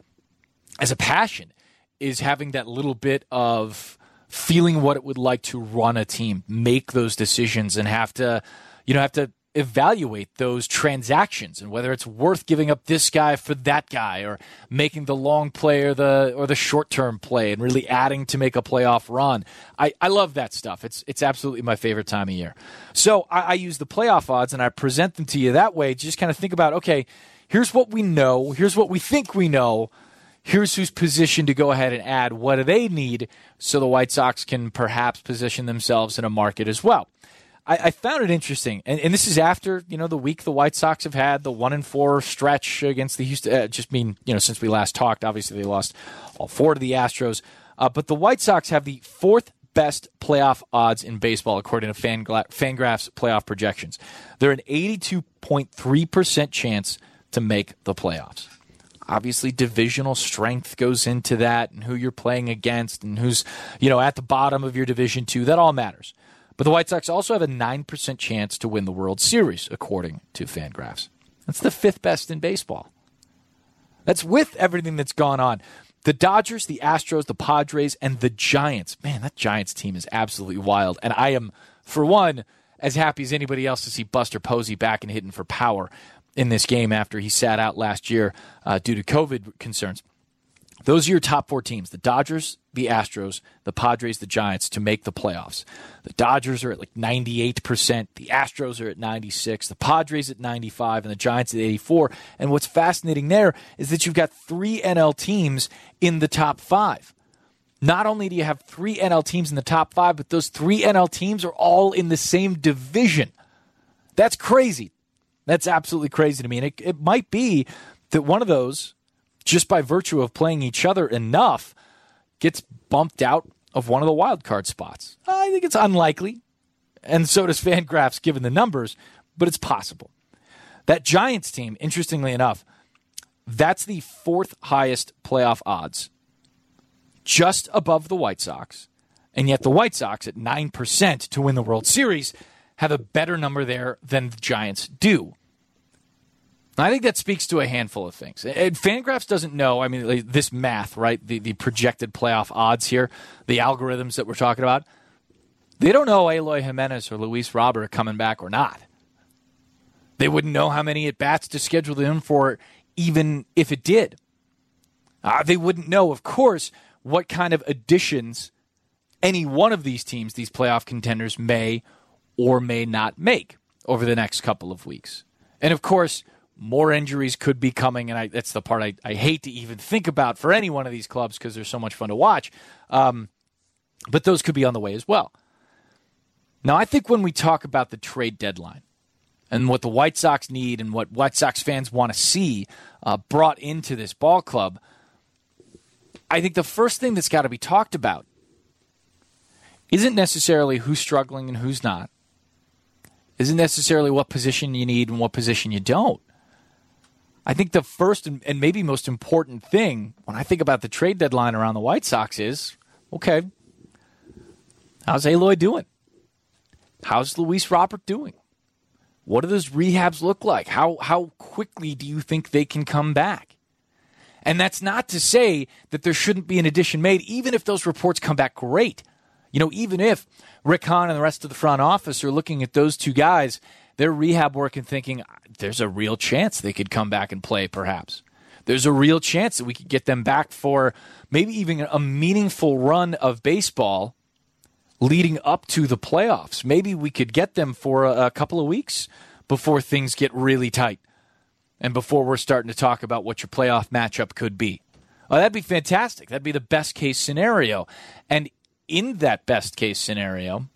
as a passion is having that little bit of feeling what it would like to run a team, make those decisions and have to you know, have to evaluate those transactions and whether it's worth giving up this guy for that guy or making the long play or the or the short term play and really adding to make a playoff run. I, I love that stuff. It's it's absolutely my favorite time of year. So I, I use the playoff odds and I present them to you that way. to Just kind of think about okay, here's what we know, here's what we think we know. Here's who's positioned to go ahead and add. What do they need so the White Sox can perhaps position themselves in a market as well? I, I found it interesting, and, and, this is after you know the week the White Sox have had the one and four stretch against the Houston. Uh, just mean you know since we last talked, obviously they lost all four to the Astros, uh, but the White Sox have the fourth best playoff odds in baseball according to Fangla- Fangraphs playoff projections. They're an 82.3% chance to make the playoffs. Obviously, divisional strength goes into that, and who you're playing against, and who's you know at the bottom of your division too. That all matters. But the White Sox also have a 9% chance to win the World Series, according to Fangraphs. That's the fifth best in baseball. That's with everything that's gone on. The Dodgers, the Astros, the Padres, and the Giants. Man, that Giants team is absolutely wild. And I am, for one, as happy as anybody else to see Buster Posey back and hitting for power in this game after he sat out last year uh, due to COVID concerns. Those are your top four teams the Dodgers, the Astros, the Padres, the Giants to make the playoffs. The Dodgers are at like 98%, the Astros are at 96, the Padres at 95 and the Giants at 84. And what's fascinating there is that you've got 3 NL teams in the top 5. Not only do you have 3 NL teams in the top 5, but those 3 NL teams are all in the same division. That's crazy. That's absolutely crazy to me. And it, it might be that one of those just by virtue of playing each other enough gets bumped out of one of the wild card spots. I think it's unlikely, and so does Fangraphs given the numbers, but it's possible. That Giants team, interestingly enough, that's the fourth highest playoff odds, just above the White Sox. And yet the White Sox at 9% to win the World Series have a better number there than the Giants do. I think that speaks to a handful of things. And Fangraphs doesn't know, I mean, this math, right? The, the projected playoff odds here, the algorithms that we're talking about. They don't know Eloy Jimenez or Luis Robert are coming back or not. They wouldn't know how many at bats to schedule them for, even if it did. Uh, they wouldn't know, of course, what kind of additions any one of these teams, these playoff contenders, may or may not make over the next couple of weeks. And of course, more injuries could be coming, and I, that's the part I, I, hate to even think about for any one of these clubs because they're so much fun to watch. Um, but those could be on the way as well. Now, I think when we talk about the trade deadline and what the White Sox need and what White Sox fans want to see uh, brought into this ball club, I think the first thing that's got to be talked about isn't necessarily who's struggling and who's not, isn't necessarily what position you need and what position you don't. I think the first and maybe most important thing when I think about the trade deadline around the White Sox is okay, how's Eloy doing? How's Luis Robert doing? What do those rehabs look like? How how quickly do you think they can come back? And that's not to say that there shouldn't be an addition made, even if those reports come back great. You know, even if Rick Hahn and the rest of the front office are looking at those two guys their rehab work and thinking there's a real chance they could come back and play, perhaps. There's a real chance that we could get them back for maybe even a meaningful run of baseball leading up to the playoffs. Maybe we could get them for a, a couple of weeks before things get really tight and before we're starting to talk about what your playoff matchup could be. Oh, that'd be fantastic. That'd be the best case scenario. And in that best case scenario,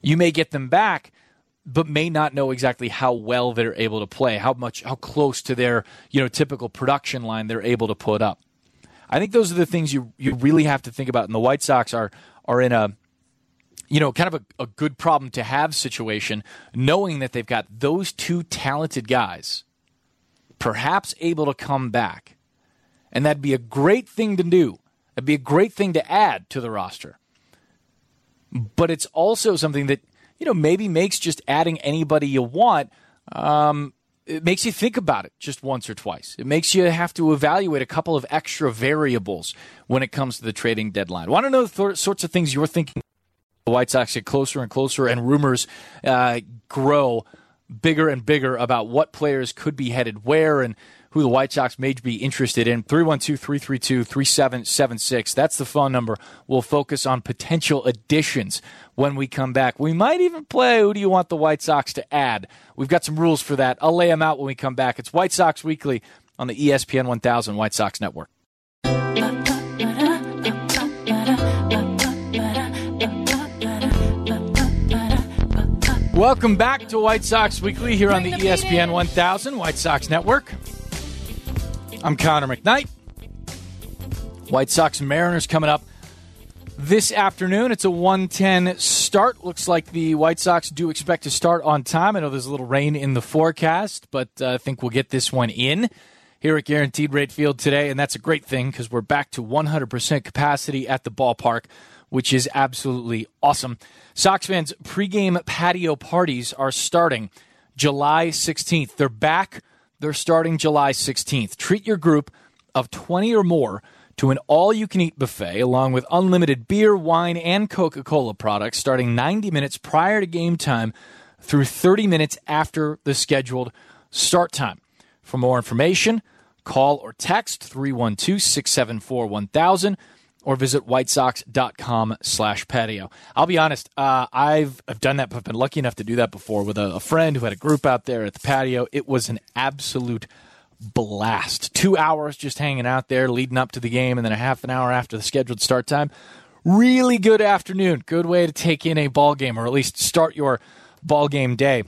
you may get them back but may not know exactly how well they're able to play, how much, how close to their you know typical production line they're able to put up. I think those are the things you you really have to think about. And the White Sox are are in a you know kind of a, a good problem to have situation, knowing that they've got those two talented guys, perhaps able to come back, and that'd be a great thing to do. That'd be a great thing to add to the roster. But it's also something that you know, maybe makes just adding anybody you want. Um, it makes you think about it just once or twice. It makes you have to evaluate a couple of extra variables when it comes to the trading deadline. Want to know the th- sorts of things you're thinking? The White Sox get closer and closer, and rumors uh, grow bigger and bigger about what players could be headed where and who the White Sox may be interested in. 312 332 3776. That's the phone number. We'll focus on potential additions when we come back. We might even play Who Do You Want the White Sox to Add? We've got some rules for that. I'll lay them out when we come back. It's White Sox Weekly on the ESPN 1000 White Sox Network. Welcome back to White Sox Weekly here on the ESPN 1000 White Sox Network. I'm Connor McKnight. White Sox and Mariners coming up this afternoon. It's a 110 start. Looks like the White Sox do expect to start on time. I know there's a little rain in the forecast, but uh, I think we'll get this one in here at Guaranteed Rate Field today, and that's a great thing because we're back to 100% capacity at the ballpark, which is absolutely awesome. Sox fans, pregame patio parties are starting July 16th. They're back they're starting July 16th. Treat your group of 20 or more to an all you can eat buffet along with unlimited beer, wine, and Coca Cola products starting 90 minutes prior to game time through 30 minutes after the scheduled start time. For more information, Call or text 312 674 1000 or visit whitesox.com slash patio. I'll be honest, uh, I've, I've done that, but I've been lucky enough to do that before with a, a friend who had a group out there at the patio. It was an absolute blast. Two hours just hanging out there leading up to the game, and then a half an hour after the scheduled start time. Really good afternoon. Good way to take in a ball game, or at least start your ball game day.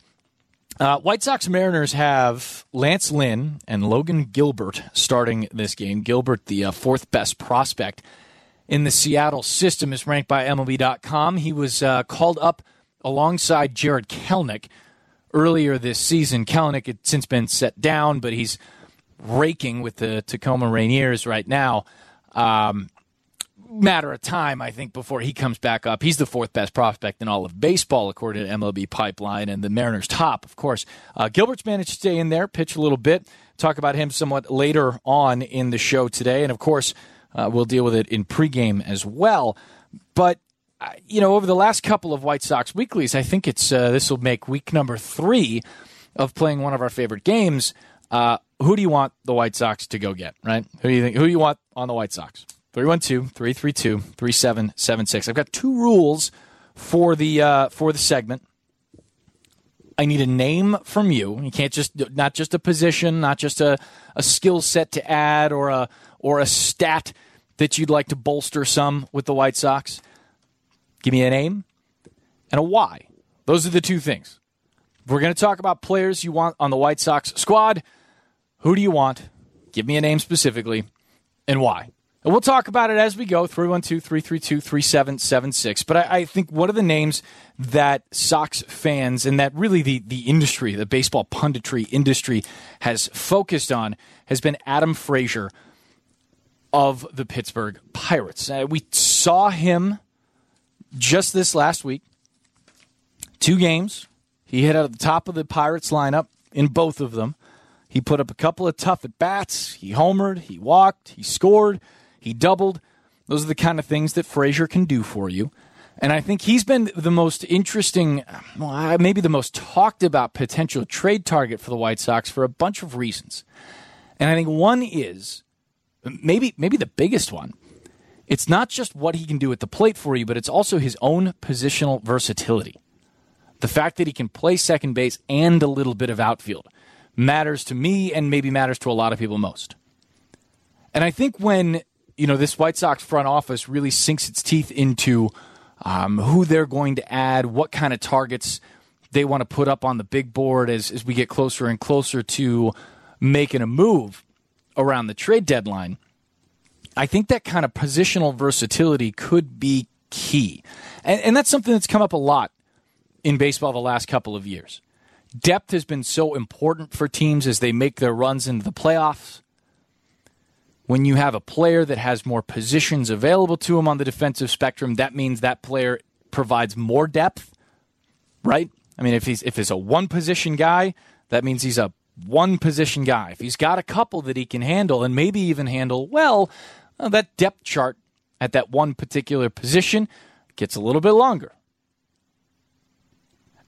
Uh, White Sox Mariners have Lance Lynn and Logan Gilbert starting this game. Gilbert, the uh, fourth best prospect in the Seattle system, is ranked by MLB.com. He was uh, called up alongside Jarred Kelenic earlier this season. Kelenic had since been set down, but he's raking with the Tacoma Rainiers right now. Um, matter of time, I think, before he comes back up. He's the fourth best prospect in all of baseball, according to MLB Pipeline, and the Mariners' top, of course. Uh, Gilbert's managed to stay in there, pitch a little bit. Talk about him somewhat later on in the show today, and of course, uh, we'll deal with it in pregame as well. But uh, you know, over the last couple of White Sox weeklies, I think it's uh, this will make week number three of playing one of our favorite games. Uh, who do you want the White Sox to go get? Right? Who do you think? Who do you want on the White Sox? 312-332-3776. I've got two rules for the uh, for the segment. I need a name from you. You can't just not just a position, not just a, a skill set to add or a or a stat that you'd like to bolster some with the White Sox. Give me a name and a why. Those are the two things. We're going to talk about players you want on the White Sox squad, who do you want? Give me a name specifically and why. And we'll talk about it as we go 312 332 3776. But I, I, think one of the names that Sox fans and that really the, the industry, the baseball punditry industry, has focused on has been Adam Frazier of the Pittsburgh Pirates. Uh, we saw him just this last week. Two games. He hit at the top of the Pirates lineup in both of them. He put up a couple of tough at bats. He homered, he walked, he scored, he doubled. Those are the kind of things that Frazier can do for you. And I think he's been the most interesting, well, maybe the most talked about potential trade target for the White Sox for a bunch of reasons. And I think one is maybe maybe the biggest one it's not just what he can do at the plate for you, but it's also his own positional versatility. The fact that he can play second base and a little bit of outfield matters to me and maybe matters to a lot of people most. And I think when, you know, this White Sox front office really sinks its teeth into um, who they're going to add, what kind of targets they want to put up on the big board as, as we get closer and closer to making a move around the trade deadline – I think that kind of positional versatility could be key. And, and that's something that's come up a lot in baseball the last couple of years. Depth has been so important for teams as they make their runs into the playoffs. When you have a player that has more positions available to him on the defensive spectrum, that means that player provides more depth, right? I mean, if he's if he's a one position guy, that means he's a one position guy. If he's got a couple that he can handle and maybe even handle well, well, that depth chart at that one particular position gets a little bit longer.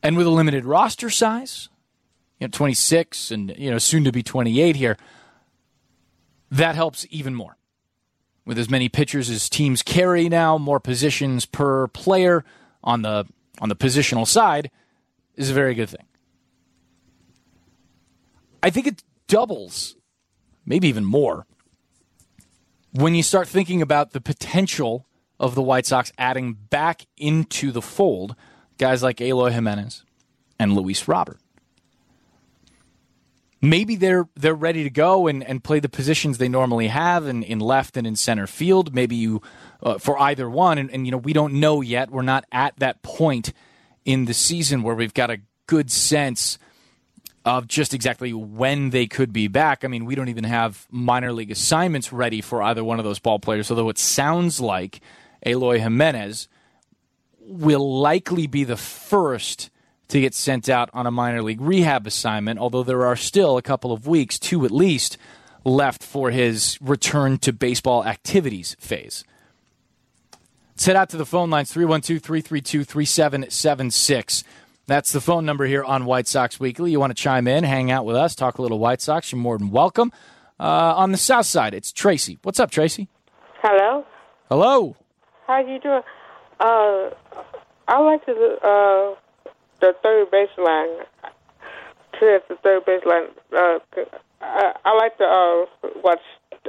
And with a limited roster size, you know, 26 and you know soon to be 28 here, that helps even more. With as many pitchers as teams carry now, more positions per player on the on the positional side is a very good thing. I think it doubles, maybe even more, when you start thinking about the potential of the White Sox adding back into the fold guys like Eloy Jimenez and Luis Robert. Maybe they're they're ready to go and, and play the positions they normally have in, in left and in center field. Maybe you uh, for either one, and, and you know we don't know yet. We're not at that point in the season where we've got a good sense of just exactly when they could be back. I mean, we don't even have minor league assignments ready for either one of those ball players, although it sounds like Eloy Jimenez will likely be the first to get sent out on a minor league rehab assignment, although there are still a couple of weeks, two at least, left for his return to baseball activities phase. Let's out to the phone lines 312 332 3776. That's the phone number here on White Sox Weekly. You want to chime in, hang out with us, talk a little White Sox, you're more than welcome. Uh, on the south side, it's Tracy. What's up, Tracy? Hello. Hello. How you doing? Uh, I like the uh the third baseline. To the third baseline. Uh, I, I like to uh watch.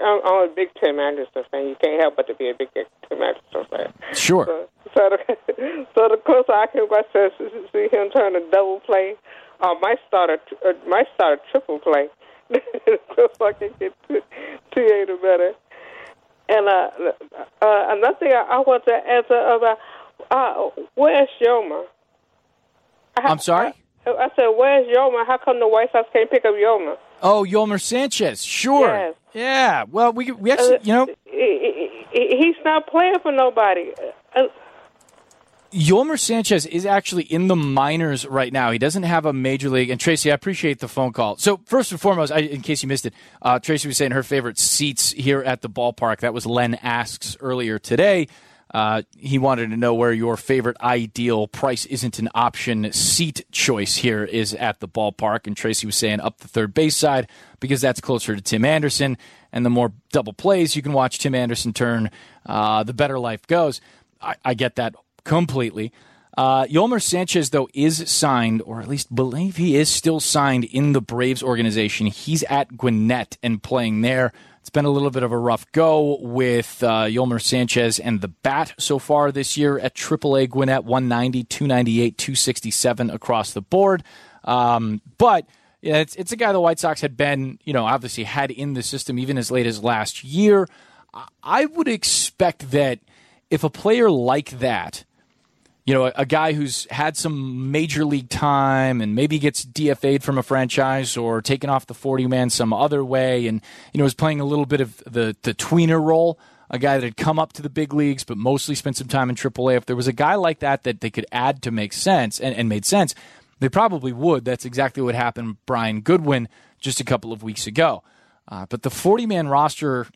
I'm, I'm a big Tim Anderson fan. You can't help but to be a big Tim Anderson fan. Sure. So, so the *laughs* so the closer I can watch to see him turn a double play, uh, might start a uh, might start a triple play. so I can get to, to you better. And uh, uh, another thing I, I want to answer about uh, where's Yoma? I, I'm sorry? I, I said, where's Yoma? How come the White Sox can't pick up Yoma? Oh, Yolmer Sanchez. Sure. Yes. Yeah. Well, we we actually, you know, He, he, he's not playing for nobody. Uh, Yolmer Sanchez is actually in the minors right now. He doesn't have a major league. And Tracy, I appreciate the phone call. So first and foremost, I, in case you missed it, uh, Tracy was saying her favorite seats here at the ballpark. That was Len asks earlier today. Uh, he wanted to know where your favorite ideal price isn't an option seat choice here is at the ballpark. And Tracy was saying up the third base side because that's closer to Tim Anderson. And the more double plays you can watch Tim Anderson turn, uh, the better life goes. I, I get that completely. Uh, Yolmer Sanchez, though, is signed, or at least believe he is still signed in the Braves organization. He's at Gwinnett and playing there. It's been a little bit of a rough go with uh, Yolmer Sanchez and the bat so far this year at AAA Gwinnett 190, 298, 267 across the board. Um, but yeah, it's, it's a guy the White Sox had been, you know, obviously had in the system even as late as last year. I- I would expect that if a player like that, you know, a, a guy who's had some major league time and maybe gets DFA'd from a franchise or taken off the 40 man some other way and, you know, is playing a little bit of the, the tweener role, a guy that had come up to the big leagues but mostly spent some time in AAA. If there was a guy like that that they could add to make sense and, and made sense, they probably would. That's exactly what happened with Brian Goodwin just a couple of weeks ago. Uh, but the 40 man roster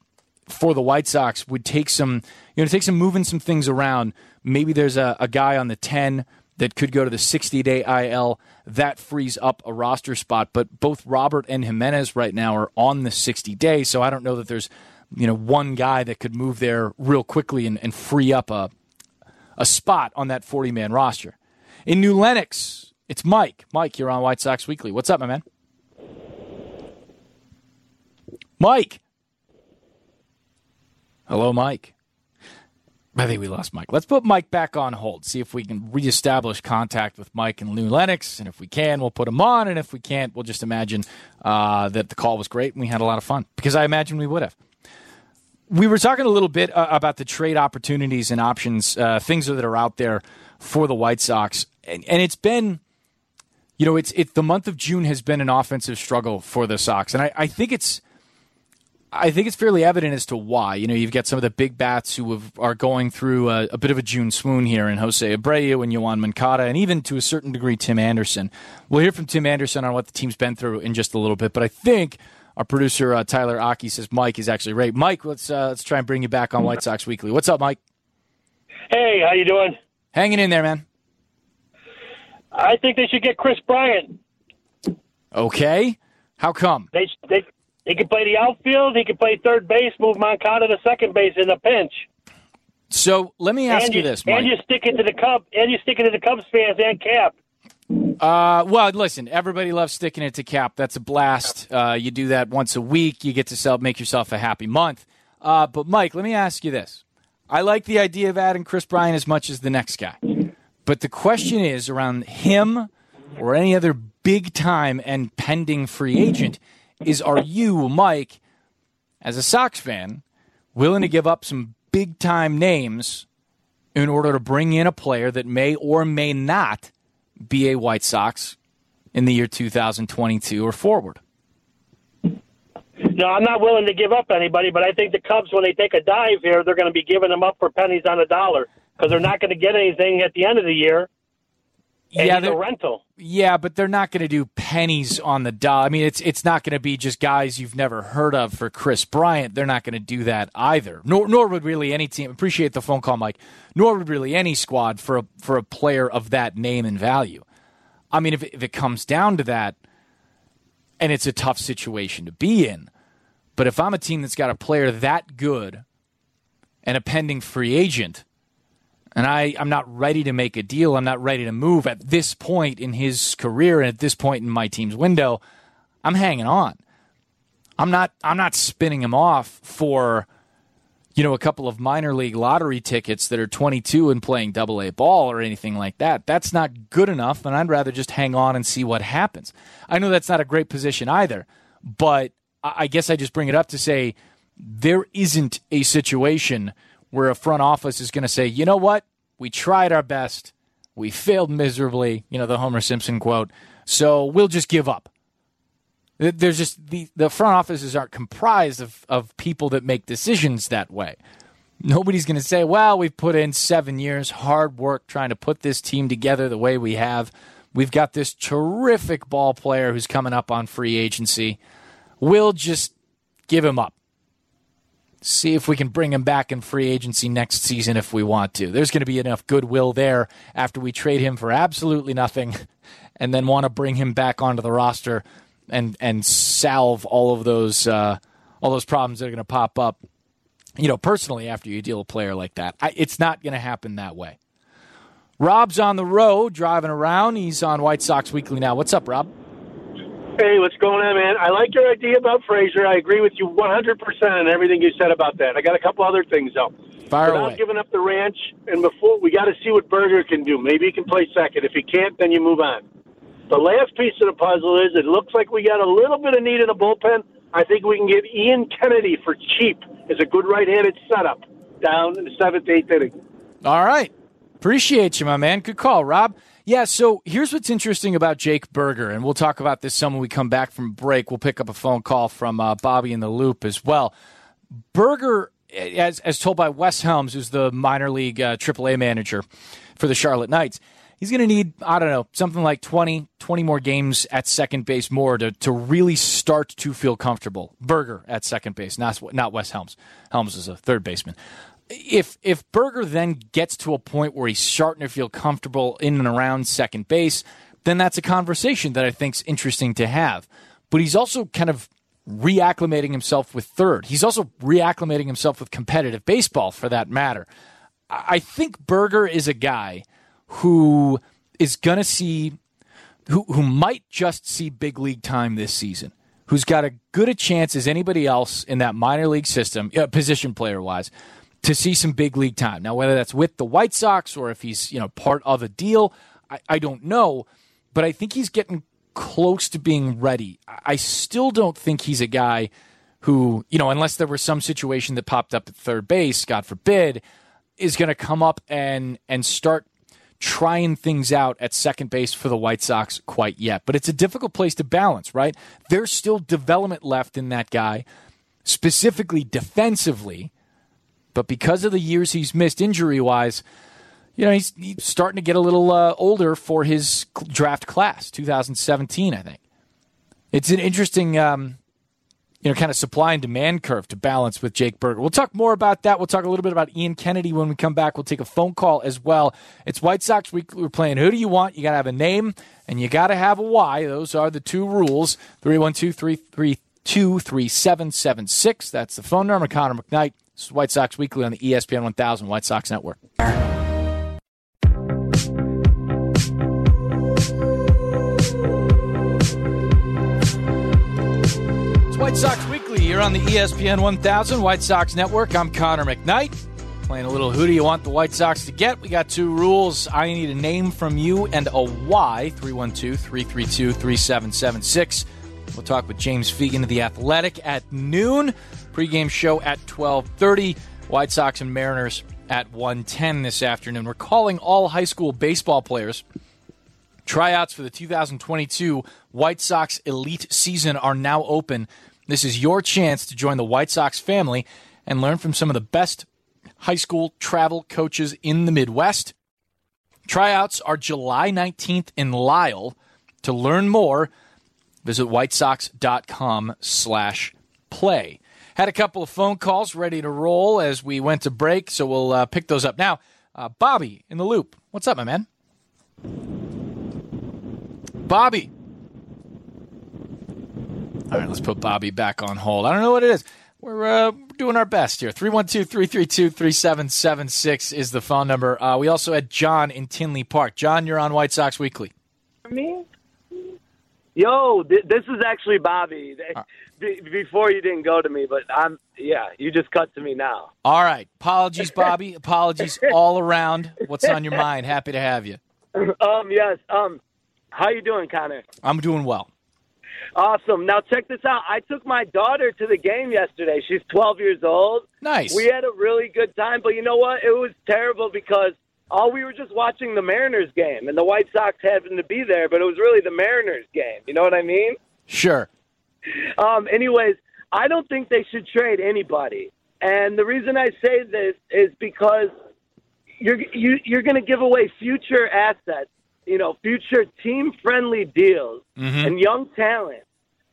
for the White Sox would take some, you know, take some moving some things around. Maybe there's a, a guy on the 10 that could go to the 60 day IL. That frees up a roster spot. But both Robert and Jimenez right now are on the 60 day. So I don't know that there's, you know, one guy that could move there real quickly and, and free up a, a spot on that 40 man roster. In New Lenox, it's Mike. Mike, you're on White Sox Weekly. What's up, my man? Mike. Hello, Mike. I think we lost Mike. Let's put Mike back on hold. See if we can reestablish contact with Mike and New Lenox. And if we can, we'll put him on. And if we can't, we'll just imagine uh, that the call was great and we had a lot of fun because I imagine we would have. We were talking a little bit uh, about the trade opportunities and options, uh, things that are out there for the White Sox, and, and it's been, you know, it's it. The month of June has been an offensive struggle for the Sox, and I, I think it's I think it's fairly evident as to why. You know, you've got some of the big bats who have, are going through a, a, bit of a June swoon here in Jose Abreu and Yoan Moncada, and even to a certain degree Tim Anderson. We'll hear from Tim Anderson on what the team's been through in just a little bit, but I think our producer uh, Tyler Aki says Mike is actually right. Mike, let's uh, let's try and bring you back on White Sox Weekly. What's up, Mike? Hey, how you doing? Hanging in there, man. I think they should get Kris Bryant. Okay, how come? They they he could play the outfield. He could play third base. Move Moncada to second base in a pinch. So let me ask and you, this, Mike. And you stick it to the Cubs. And you stick it to the Cubs fans and Cap. Uh, well, listen, everybody loves sticking it to Cap. That's a blast. Uh, you do that once a week. You get to sell, make yourself a happy month. Uh, but Mike, let me ask you this: I like the idea of adding Kris Bryant as much as the next guy, but the question is around him or any other big time and pending free agent is are you, Mike, as a Sox fan, willing to give up some big time names in order to bring in a player that may or may not be a White Sox in the year 2022 or forward? No, I'm not willing to give up anybody, but I think the Cubs, when they take a dive here, they're going to be giving them up for pennies on a dollar because they're not going to get anything at the end of the year. Yeah, a rental. Yeah, but they're not going to do pennies on the dollar. I mean, it's it's not going to be just guys you've never heard of for Kris Bryant. They're not going to do that either. Nor nor would really any team. Appreciate the phone call, Mike. Nor would really any squad for a for a player of that name and value. I mean, if if it comes down to that, and it's a tough situation to be in, But if I'm a team that's got a player that good and a pending free agent, and I, I'm not ready to make a deal, I'm not ready to move at this point in his career and at this point in my team's window, I'm hanging on. I'm not I'm not spinning him off for you know a couple of minor league lottery tickets that are 22 and playing double A ball or anything like that. That's not good enough and I'd rather just hang on and see what happens. I know that's not a great position either, but I guess I just bring it up to say there isn't a situation where a front office is going to say, "You know what? We tried our best. We failed miserably." You know the Homer Simpson quote. So we'll just give up. There's just the, the front offices aren't comprised of, of people that make decisions that way. Nobody's going to say, well, we've put in seven years, hard work trying to put this team together the way we have. We've got this terrific ball player who's coming up on free agency. We'll just give him up. See if we can bring him back in free agency next season if we want to. There's going to be enough goodwill there after we trade him for absolutely nothing *laughs* and then want to bring him back onto the roster and and salve all of those uh, all those problems that are going to pop up. You know, personally, after you deal a player like that, I, it's not going to happen that way. Rob's on the road driving around. He's on White Sox Weekly now. What's up, Rob? Hey, what's going on, man? I like your idea about Frazier. I agree with you 100% on everything you said about that. I got a couple other things, though. Fire Without away. giving up the ranch, and before we got to see what Burger can do. Maybe he can play second. If he can't, then you move on. The last piece of the puzzle is it looks like we got a little bit of need in the bullpen. I think we can get Ian Kennedy for cheap as a good right-handed setup down in the seventh, eighth inning. All right. Appreciate you, my man. Good call, Rob. Yeah, so here's what's interesting about Jake Burger, and we'll talk about this some when we come back from break. We'll pick up a phone call from uh, Bobby in the loop as well. Burger, as, as told by Wes Helms, who's the minor league uh, AAA manager for the Charlotte Knights, he's going to need, I don't know, something like 20, 20 more games at second base more to, to really start to feel comfortable. Burger at second base, not, not Wes Helms. Helms is a third baseman if if Burger then gets to a point where he's starting to feel comfortable in and around second base, then that's a conversation that I think's interesting to have. But he's also kind of reacclimating himself with third. He's also reacclimating himself with competitive baseball, for that matter. I think Burger is a guy who is going to see, who who might just see big league time this season. Who's got as good a chance as anybody else in that minor league system, uh, position player wise, to see some big league time. Now, whether that's with the White Sox or if he's you know part of a deal, I, I don't know. But I think he's getting close to being ready. I still don't think he's a guy who you know, unless there was some situation that popped up at third base, God forbid, is going to come up and and start trying things out at second base for the White Sox quite yet. But it's a difficult place to balance, right? There's still development left in that guy, specifically defensively. But because of the years he's missed injury wise, you know, he's, he's starting to get a little uh, older for his draft class, 2017, I think. It's an interesting, um, you know, kind of supply and demand curve to balance with Jake Burger. We'll talk more about that. We'll talk a little bit about Ian Kennedy when we come back. We'll take a phone call as well. It's White Sox Week. We're playing Who Do You Want? You got to have a name and you got to have a why. Those are the two rules 312 332 3776. That's the phone number. Connor McKnight. This is White Sox Weekly on the ESPN 1000 White Sox Network. It's White Sox Weekly here on the ESPN 1000 White Sox Network. I'm Connor McKnight. Playing a little who do you want the White Sox to get? We got two rules. I need a name from you and a why. 312 332 3776. We'll talk with James Fegan of The Athletic at noon. Pregame show at 1230. White Sox and Mariners at 110 this afternoon. We're calling all high school baseball players. Tryouts for the 2022 White Sox Elite season are now open. This is your chance to join the White Sox family and learn from some of the best high school travel coaches in the Midwest. Tryouts are July 19th in Lisle. To learn more, visit whitesox.com slash play. Had a couple of phone calls ready to roll as we went to break, so we'll uh, pick those up now. Uh, Bobby in the loop. What's up, my man? Bobby. All right, let's put Bobby back on hold. I don't know what it is. We're uh, doing our best here. 312 332 3776 is the phone number. Uh, we also had John in Tinley Park. John, you're on White Sox Weekly. Yo, th- this is actually Bobby. *laughs* Be- before you didn't go to me, but I'm yeah. You just cut to me now. All right. Apologies, Bobby. *laughs* Apologies all around. What's on your mind? Happy to have you. um, yes. Um, how you doing, Connor? I'm doing well. Awesome. Now check this out. I took my daughter to the game yesterday. She's 12 years old. Nice. We had a really good time, but you know what? It was terrible because all we were just watching the Mariners game, and the White Sox happened to be there, but it was really the Mariners game. You know what I mean? Sure. Um, anyways, I don't think they should trade anybody, and the reason I say this is because you're you, you're going to give away future assets, you know, future team-friendly deals Mhm. and young talent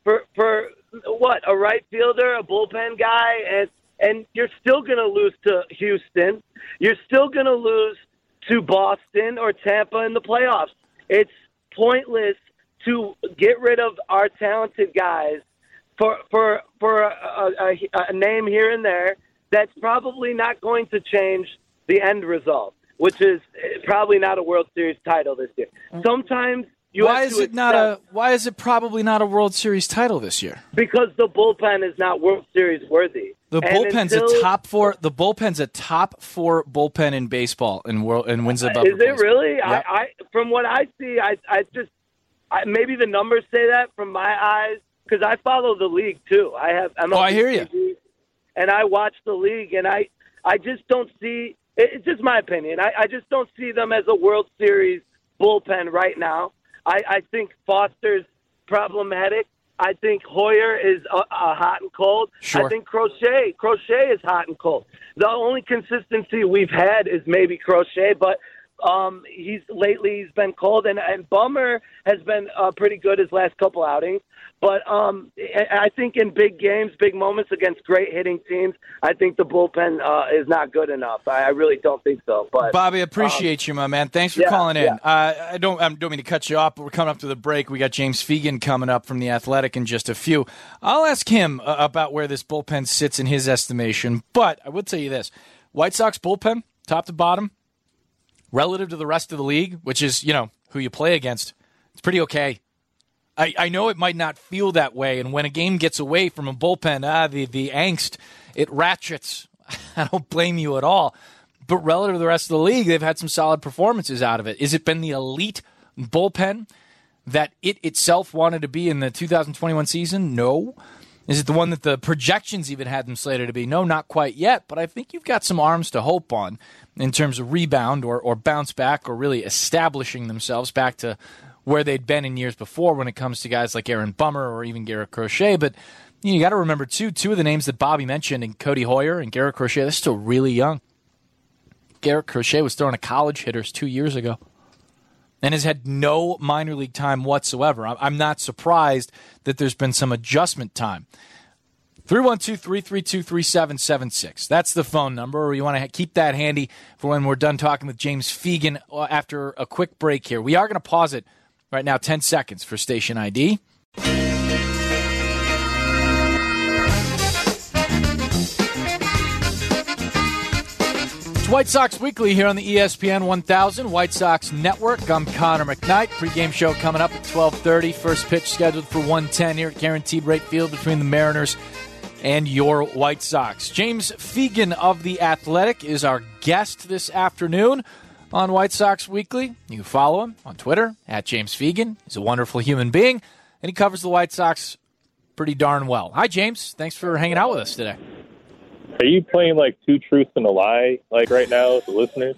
for for what a right fielder, a bullpen guy, and and you're still going to lose to Houston. You're still going to lose to Boston or Tampa in the playoffs. It's pointless to get rid of our talented guys for for for a, a, a name here and there that's probably not going to change the end result, which is probably not a World Series title this year. Mm. Sometimes you why have is to it not a why is it probably not a World Series title this year? because the bullpen is not World Series worthy. The And bullpen's until- a top four. The bullpen's a top four bullpen in baseball in world and wins above. Is it really? Yep. I, I from what I see, I I just I, maybe the numbers say that from my eyes because I follow the league too. I have. MLB Oh, I hear you. And I watch the league, and I I just don't see. it- It's just my opinion. I, I just don't see them as a World Series bullpen right now. I, I think Foster's problematic. I think Heuer is uh, uh, hot and cold. Sure. I think Crochet Crochet is hot and cold. The only consistency we've had is maybe Crochet, but um, he's lately he's been cold, and, and Bummer has been uh, pretty good his last couple outings. But um, I think in big games, big moments against great hitting teams, I think the bullpen uh, is not good enough. I, I really don't think so. But Bobby, appreciate you, my man. Thanks for yeah, calling in. yeah. Uh, I don't, I don't mean to cut you off, but we're coming up to the break. We got James Fegan coming up from the Athletic in just a few. I'll ask him uh, about where this bullpen sits in his estimation. But I would tell you this: White Sox bullpen, top to bottom, relative to the rest of the league, which is you know who you play against, it's pretty okay. I, I know it might not feel that way, and when a game gets away from a bullpen, ah, the the angst it ratchets. *laughs* I don't blame you at all. But relative to the rest of the league, they've had some solid performances out of it. Is it been the elite bullpen that it itself wanted to be in the 2021 season? No. Is it the one that the projections even had them slated to be? No, not quite yet. But I think you've got some arms to hope on in terms of rebound or, or bounce back or really establishing themselves back to where they'd been in years before when it comes to guys like Aaron Bummer or even Garrett Crochet. But you, know, you got to remember, too, two of the names that Bobby mentioned, and Codi Heuer and Garrett Crochet, they're still really young. Garrett Crochet was throwing to college hitters two years ago and has had no minor league time whatsoever. I'm- not surprised that there's been some adjustment time. 312 332 3776. That's the phone number, or you want to keep that handy for when we're done talking with James Fegan uh, after a quick break here. We are going to pause it right now, 10 seconds for station ID. It's White Sox Weekly here on the ESPN 1000 White Sox Network. I'm Connor McKnight. Pre-game show coming up at 12:30. First pitch scheduled for 110 here at Guaranteed Rate Field between the Mariners and your White Sox. James Fegan of the Athletic is our guest this afternoon on White Sox Weekly. You can follow him on Twitter at James Fegan. He's a wonderful human being, and he covers the White Sox pretty darn well. Hi, James. Thanks for hanging out with us today. Are you playing like two truths and a lie, like right now, with the listeners?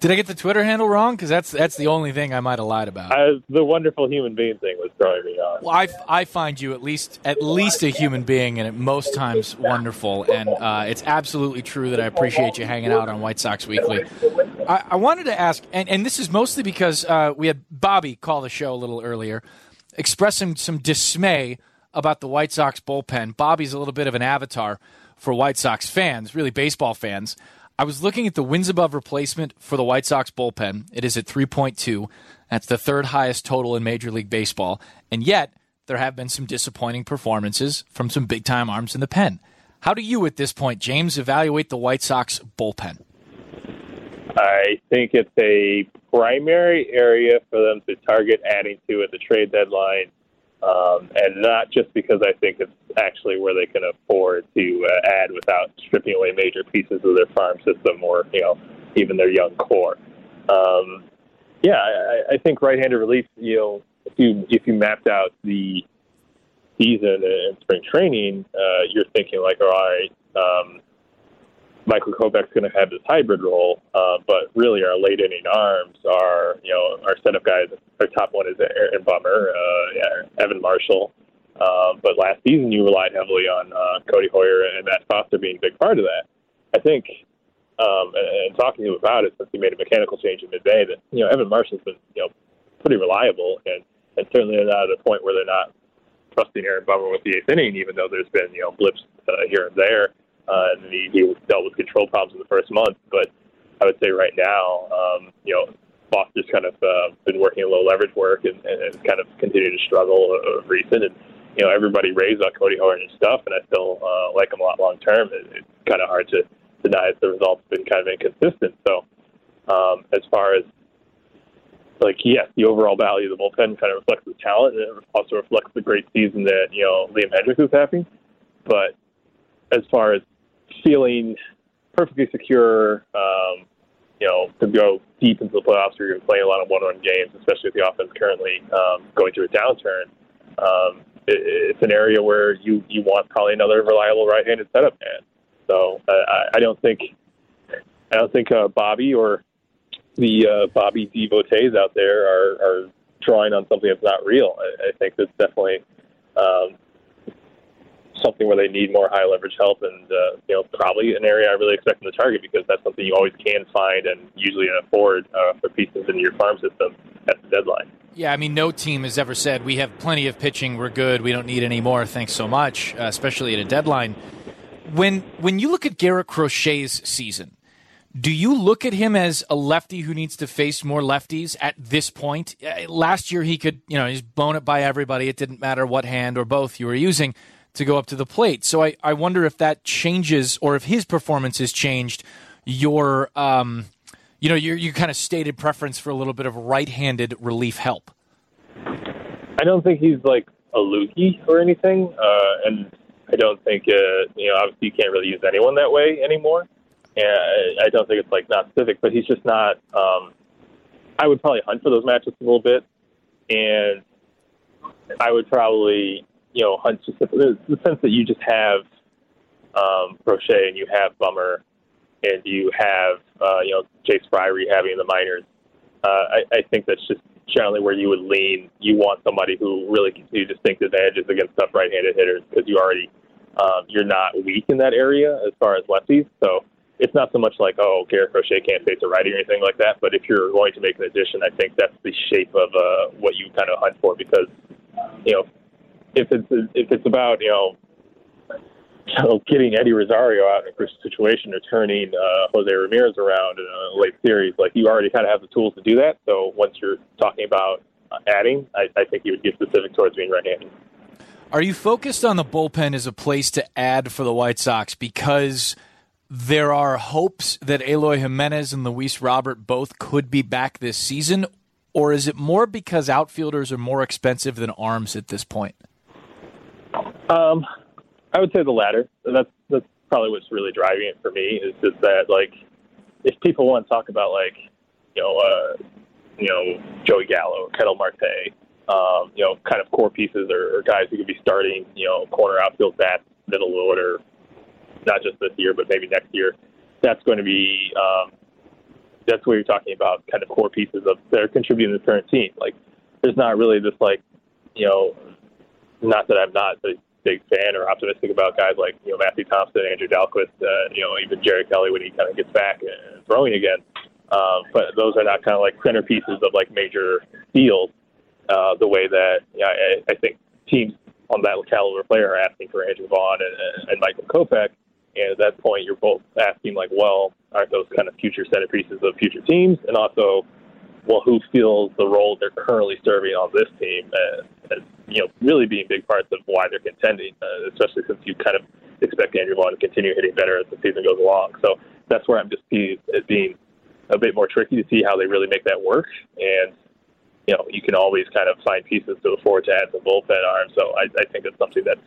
Did I get the Twitter handle wrong? Because that's that's the only thing I might have lied about. I, the wonderful human being thing was throwing me off. Well, I, I find you at least at least a human being, and at most times wonderful. And uh, it's absolutely true that I appreciate you hanging out on White Sox Weekly. I, I wanted to ask, and, and this is mostly because uh, we had Bobby call the show a little earlier, expressing some dismay about the White Sox bullpen. Bobby's a little bit of an avatar for White Sox fans, really baseball fans. I was looking at the wins above replacement for the White Sox bullpen. It is at 3.2. That's the third highest total in Major League Baseball. And yet, there have been some disappointing performances from some big time arms in the pen. How do you, at this point, James, evaluate the White Sox bullpen? I think it's a primary area for them to target adding to at the trade deadline, um, and not just because I think it's actually where they can afford to uh, add without stripping away major pieces of their farm system or you know even their young core. Um, yeah, I, I think right-handed relief. You know, if you if you mapped out the season and spring training, uh, you're thinking like, all right, um, Michael Kopech's going to have this hybrid role, uh, but really our late inning arms are, you know, our set of guys. Our top one is Aaron Bummer, uh, Evan Marshall. Uh, but last season you relied heavily on uh, Codi Heuer and Matt Foster being a big part of that. I think, um, and, and talking to him about it since he made a mechanical change in mid-May, that you know Evan Marshall's been you know pretty reliable, and and certainly not at a point where they're not trusting Aaron Bummer with the eighth inning, even though there's been you know blips uh, here and there, uh, and he, he dealt with control problems in the first month. But I would say right now, um, you know, Foster's kind of uh, been working a low leverage work and, and, and kind of continued to struggle of recent. And you know, everybody raised on Codi Heuer and stuff, and I still uh, like him a lot long term. It, it's kind of hard to deny that the results have been kind of inconsistent. So um, as far as like yes, the overall value of the bullpen kind of reflects the talent, and it also reflects the great season that you know Liam Hendriks is having. But as far as feeling perfectly secure, um, you know, to go deep into the playoffs, where you're playing a lot of one-run games, especially with the offense currently um, going through a downturn. Um, it, it's an area where you you want probably another reliable right-handed setup man. So I, I don't think I don't think uh, Bobby or the uh, Bobby devotees out there are, are drawing on something that's not real. I, I think that's definitely um, something where they need more high leverage help, and uh, you know probably an area I really expect them to target because that's something you always can find and usually afford uh, for pieces in your farm system at the deadline. Yeah, I mean, no team has ever said we have plenty of pitching, we're good, we don't need any more. Thanks so much, uh, especially at a deadline. When when you look at Garrett Crochet's season, do you look at him as a lefty who needs to face more lefties at this point? Uh, last year, he could, you know, he's blown it by everybody. It didn't matter what hand or both you were using to go up to the plate. So I, I wonder if that changes or if his performance has changed your, um, you know, your, your kind of stated preference for a little bit of right handed relief help. I don't think he's like a loogie or anything. Uh, and I don't think, uh, you know, obviously you can't really use anyone that way anymore and I don't think it's like not civic, but he's just not. Um, I would probably hunt for those matches a little bit, and I would probably you know hunt just the, the sense that you just have um, Crochet and you have Bummer and you have uh, you know Jace Fry rehabbing the minors. Uh, I, I think that's just generally where you would lean. You want somebody who really gives you distinct advantages against tough right-handed hitters because you already um, you're not weak in that area as far as lefties. So it's not so much like oh Garrett Crochet can't face a righty or anything like that. But if you're going to make an addition, I think that's the shape of uh, what you kind of hunt for because you know if it's if it's about you know. getting Eddie Rosario out in a crucial situation or turning uh, Jose Ramirez around in a late series, like you already kind of have the tools to do that. So once you're talking about uh, adding, I, I think you would get specific towards being right-handed. Are you focused on the bullpen as a place to add for the White Sox because there are hopes that Eloy Jimenez and Luis Robert both could be back this season, or is it more because outfielders are more expensive than arms at this point? Um, I would say the latter. That's that's probably what's really driving it for me. Is just that like if people want to talk about like you know uh, you know Joey Gallo, Ketel Marte, um, you know kind of core pieces or, or guys who could be starting you know corner outfield bats, middle order, not just this year, but maybe next year. That's going to be um, that's what you're talking about, kind of core pieces of that are contributing to the current team. Like, there's not really this like, you know, not that I'm not a big fan or optimistic about guys like you know Matthew Thompson, Andrew Dalquist, uh, you know, even Jared Kelley when he kind of gets back and throwing again. Um, but those are not kind of like centerpieces of like major deals. Uh, the way that yeah, I, I think teams on that caliber player are asking for Andrew Vaughn and, and Michael Kopech. And at that point, you're both asking, like, well, aren't those kind of future centerpieces of future teams? And also, well, who feels the role they're currently serving on this team as, as you know, really being big parts of why they're contending, uh, especially since you kind of expect Andrew Vaughn to continue hitting better as the season goes along. So that's where I'm just being, being a bit more tricky to see how they really make that work. And you know, you can always kind of find pieces to afford to add some bullpen arms. So I, I think it's something that's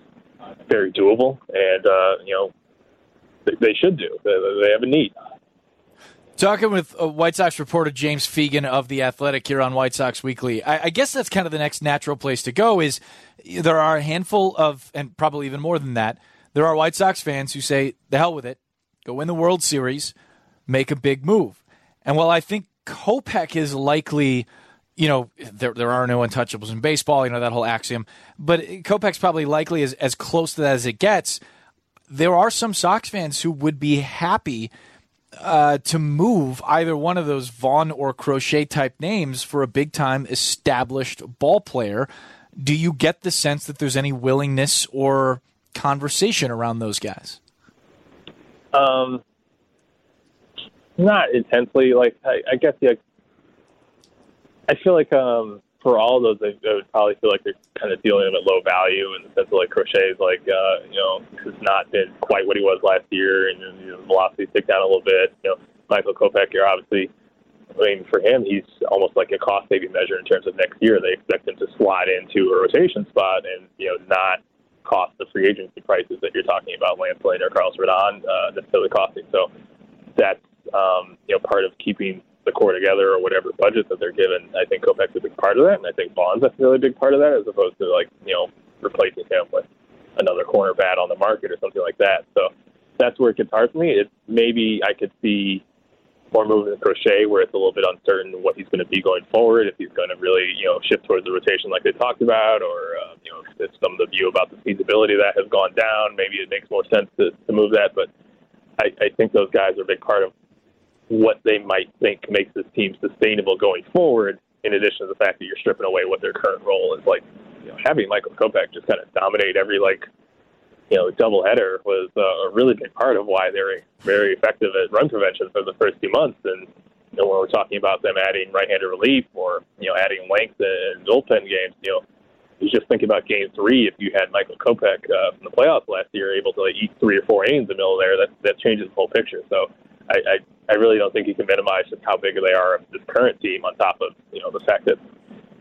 very doable, and uh, you know, they, should do. They have a need. Talking with uh, White Sox reporter James Fegan of the Athletic here on White Sox Weekly, I, I, guess that's kind of the next natural place to go. Is there are a handful of, and probably even more than that, there are White Sox fans who say, "The hell with it, go win the World Series, make a big move." And while I think Kopech is likely, you know, there there are no untouchables in baseball, you know that whole axiom, but Kopech's probably likely as as close to that as it gets. There are some Sox fans who would be happy uh, to move either one of those Vaughn or Crochet type names for a big time established ball player. Do you get the sense that there's any willingness or conversation around those guys? Um, not intensely. Like I, I guess, like I feel like um, for all of those, I, I would probably feel like they're kind of dealing them at low value in the sense of like Crochet is like, uh, you know, has not been quite what he was last year, and you know, velocity ticked down a little bit. You know, Michael Kopech, you're obviously, I mean, for him, he's almost like a cost saving measure in terms of next year. They expect him to slide into a rotation spot and you know not cost the free agency prices that you're talking about, Lance Lynn or Carlos Rodon, uh, necessarily costing. So that's um, you know part of keeping the core together or whatever budget that they're given. I think Kopech's a big part of that, and I think Vaughn's a really big part of that, as opposed to like you know replacing him with another corner bat on the market or something like that. So that's where it gets hard for me. It's maybe I could see more movement in Crochet where it's a little bit uncertain what he's going to be going forward, if he's going to really, you know, shift towards the rotation like they talked about, or, uh, you know, if some of the view about the feasibility of that has gone down, maybe it makes more sense to, to move that. But I, I think those guys are a big part of what they might think makes this team sustainable going forward. In addition to the fact that you're stripping away what their current role is, like you know, having Michael Kopech just kind of dominate every like you know doubleheader was uh, a really big part of why they're very effective at run prevention for the first few months. And you know when we're talking about them adding right-handed relief or you know adding length in bullpen games, you know you just think about game three. If you had Michael Kopech uh, from the playoffs last year able to like, eat three or four innings in the middle there, that that changes the whole picture. So I, I I really don't think you can minimize just how big they are of this current team. On top of you know the fact that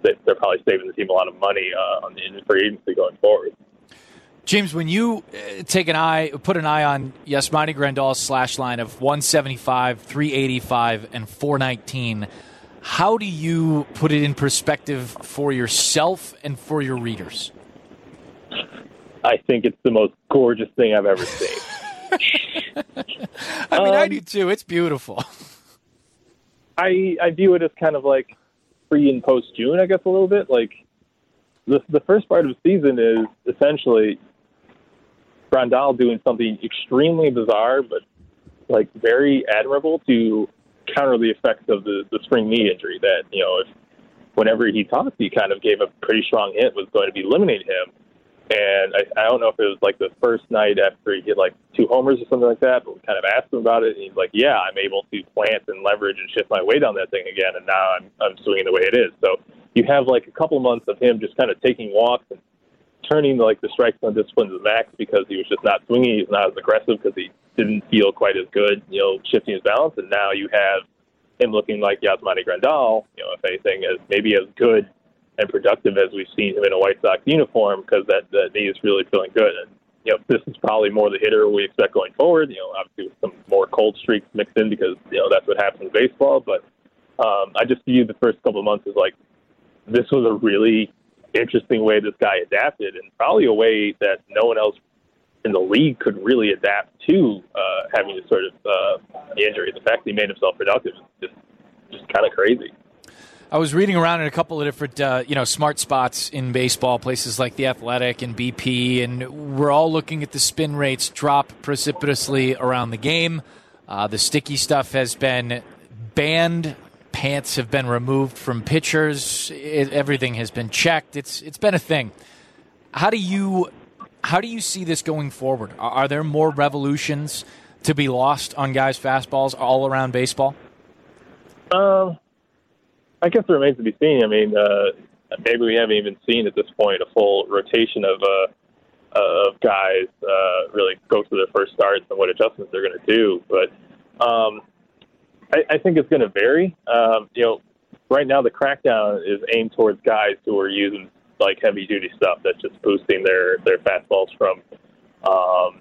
they're probably saving the team a lot of money uh, on the free agency going forward. James, when you uh, take an eye, put an eye on Yasmani Grandal's slash line of 175, 385, and 419, how do you put it in perspective for yourself and for your readers? I think it's the most gorgeous thing I've ever seen. *laughs* I mean, um, I do too. It's beautiful. *laughs* I I view it as kind of like pre and post June, I guess, a little bit. Like the the first part of the season is essentially Grandal doing something extremely bizarre, but like very admirable to counter the effects of the the spring knee injury. That you know, if whenever he talked, he kind of gave a pretty strong hint was going to be eliminating him. And I, I don't know if it was like the first night after he hit like two homers or something like that, but we kind of asked him about it, and he's like, "Yeah, I'm able to plant and leverage and shift my weight on that thing again, and now I'm I'm swinging the way it is." So you have like a couple months of him just kind of taking walks and turning like the strike zone discipline to max because he was just not swinging, he's not as aggressive because he didn't feel quite as good, you know, shifting his balance, and now you have him looking like Yasmani Grandal, you know, if anything, as maybe as good and productive as we've seen him in a White Sox uniform because that, that knee is really feeling good. And, you know, this is probably more the hitter we expect going forward. You know, obviously with some more cold streaks mixed in because, you know, that's what happens in baseball. But um, I just view the first couple of months as like this was a really interesting way this guy adapted and probably a way that no one else in the league could really adapt to uh, having this sort of uh, injury. The fact that he made himself productive is just, just kind of crazy. I was reading around in a couple of different, uh, you know, smart spots in baseball, places like the Athletic and BP, and we're all looking at the spin rates drop precipitously around the game. Uh, the sticky stuff has been banned. Pants have been removed from pitchers. It, everything has been checked. It's it's been a thing. How do you how do you see this going forward? Are, are there more revolutions to be lost on guys' fastballs all around baseball? Um. I guess it remains to be seen. I mean, uh, maybe we haven't even seen at this point a full rotation of uh, of guys uh, really go through their first starts and what adjustments they're going to do. But um, I, I think it's going to vary. Um, you know, right now the crackdown is aimed towards guys who are using like heavy duty stuff that's just boosting their their fastballs from um,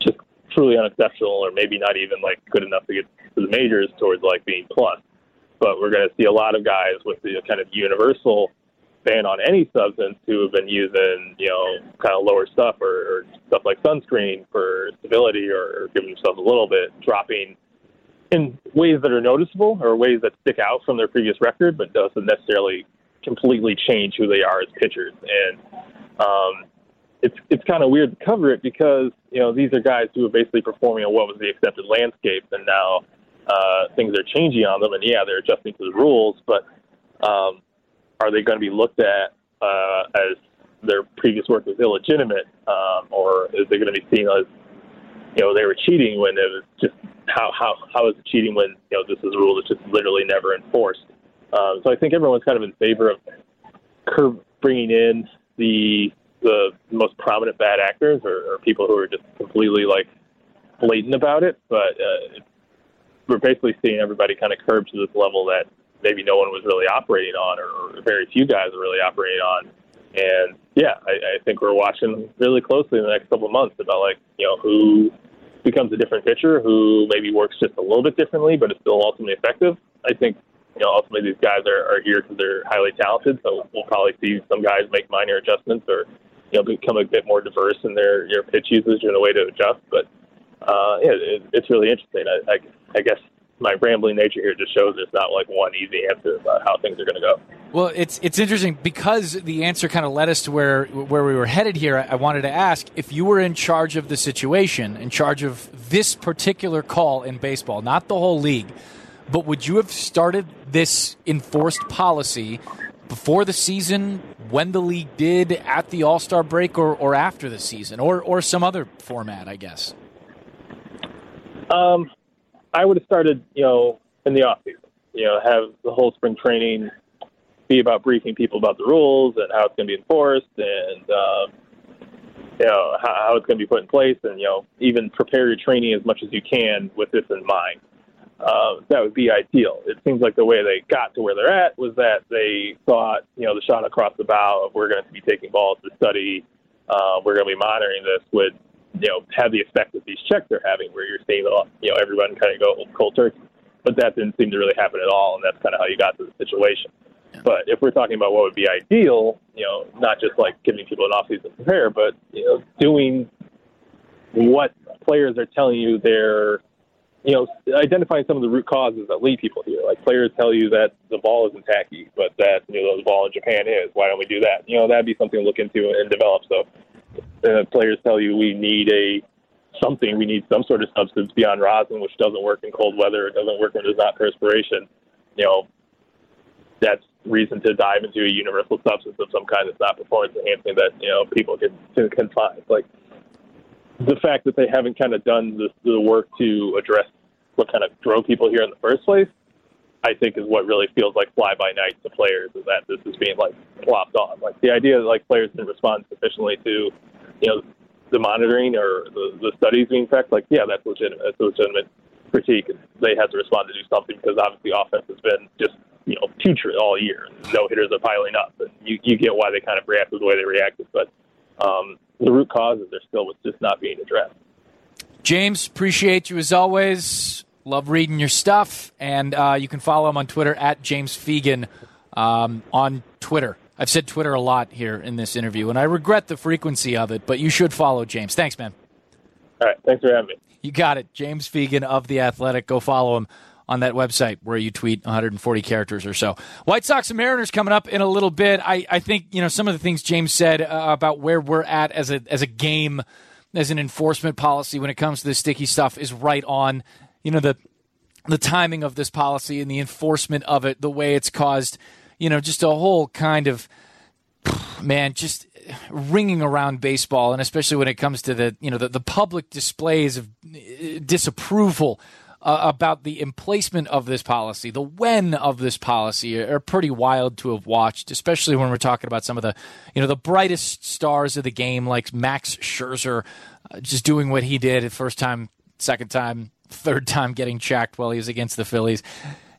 just truly unexceptional or maybe not even like good enough to get to the majors towards like being plus. But we're going to see a lot of guys with the kind of universal ban on any substance who have been using, you know, kind of lower stuff or, or stuff like sunscreen for stability or, giving themselves a little bit, dropping in ways that are noticeable or ways that stick out from their previous record, but doesn't necessarily completely change who they are as pitchers. And um, it's it's kind of weird to cover it because you know these are guys who are basically performing on what was the accepted landscape, and now uh, things are changing on them. And yeah, they're adjusting to the rules, but um, are they going to be looked at uh, as their previous work was illegitimate, um, or is they going to be seen as you know they were cheating when it was just how how how is it cheating when you know this is a rule that's just literally never enforced? Um, so I think everyone's kind of in favor of curb bringing in the the most prominent bad actors or, or people who are just completely like blatant about it. But uh, we're basically seeing everybody kind of curb to this level that maybe no one was really operating on, or, or very few guys are really operating on. And yeah, I, I think we're watching really closely in the next couple of months about like you know who becomes a different pitcher, who maybe works just a little bit differently, but is still ultimately effective. I think you know ultimately these guys are, are here because they're highly talented, so we'll probably see some guys make minor adjustments or you know become a bit more diverse in their your pitch usage and a way to adjust. But uh, yeah, it, it's really interesting. I, I, I guess my rambling nature here just shows there's not like one easy answer about how things are going to go. Well, it's it's interesting because the answer kind of led us to where where we were headed here. I wanted to ask if you were in charge of the situation, in charge of this particular call in baseball, not the whole league, but would you have started this enforced policy before the season, when the league did, at the All Star break, or, or after the season, or or some other format, I guess? Um, I would have started, you know, in the off season. You know, have the whole spring training be about briefing people about the rules and how it's going to be enforced, and um, you know how, how it's going to be put in place, and you know even prepare your training as much as you can with this in mind. Uh, that would be ideal. It seems like the way they got to where they're at was that they thought, you know, the shot across the bow of we're going to be taking balls to study, uh, we're going to be monitoring this would you know, have the effect that these checks are having, where you're seeing, you know, everyone kind of go cold turkey. But that didn't seem to really happen at all, and that's kind of how you got to the situation. But if we're talking about what would be ideal, you know, not just like giving people an offseason to prepare, but you know, doing what players are telling you they're, you know, identifying some of the root causes that lead people here. Like players tell you that the ball isn't tacky, but that you know the ball in Japan is. Why don't we do that? You know, that'd be something to look into and develop. So uh, players tell you we need a something, we need some sort of substance beyond rosin, which doesn't work in cold weather, it doesn't work when there's not perspiration. You know, that's reason to dive into a universal substance of some kind that's not performance enhancing that you know people can can find. Like the fact that they haven't kind of done the, the work to address what kind of drove people here in the first place, I think is what really feels like fly by night to players is that this is being like plopped on. Like the idea that like players didn't respond sufficiently to you know, the monitoring or the, the studies being checked, like, yeah, that's legitimate. That's a legitimate critique. They had to respond to do something because obviously offense has been just, you know, putrid all year. No hitters are piling up. And you, you get why they kind of reacted the way they reacted. But um, the root causes are still just not being addressed. James, appreciate you as always. Love reading your stuff. And uh, you can follow him on Twitter at James Fegan um, on Twitter. I've said Twitter a lot here in this interview, and I regret the frequency of it, but you should follow James. Thanks, man. All right. Thanks for having me. You got it. James Fegan of The Athletic. Go follow him on that website where you tweet 140 characters or so. White Sox and Mariners coming up in a little bit. I, I think, you know, some of the things James said uh, about where we're at as a, as a game, as an enforcement policy when it comes to the sticky stuff is right on. You know, the, the timing of this policy and the enforcement of it, the way it's caused – you know, just a whole kind of man, just ringing around baseball, and especially when it comes to the you know the, the public displays of uh, disapproval uh, about the emplacement of this policy, the when of this policy are, are pretty wild to have watched, especially when we're talking about some of the, you know, the brightest stars of the game, like Max Scherzer, uh, just doing what he did the first time, second time, third time getting checked while he was against the Phillies.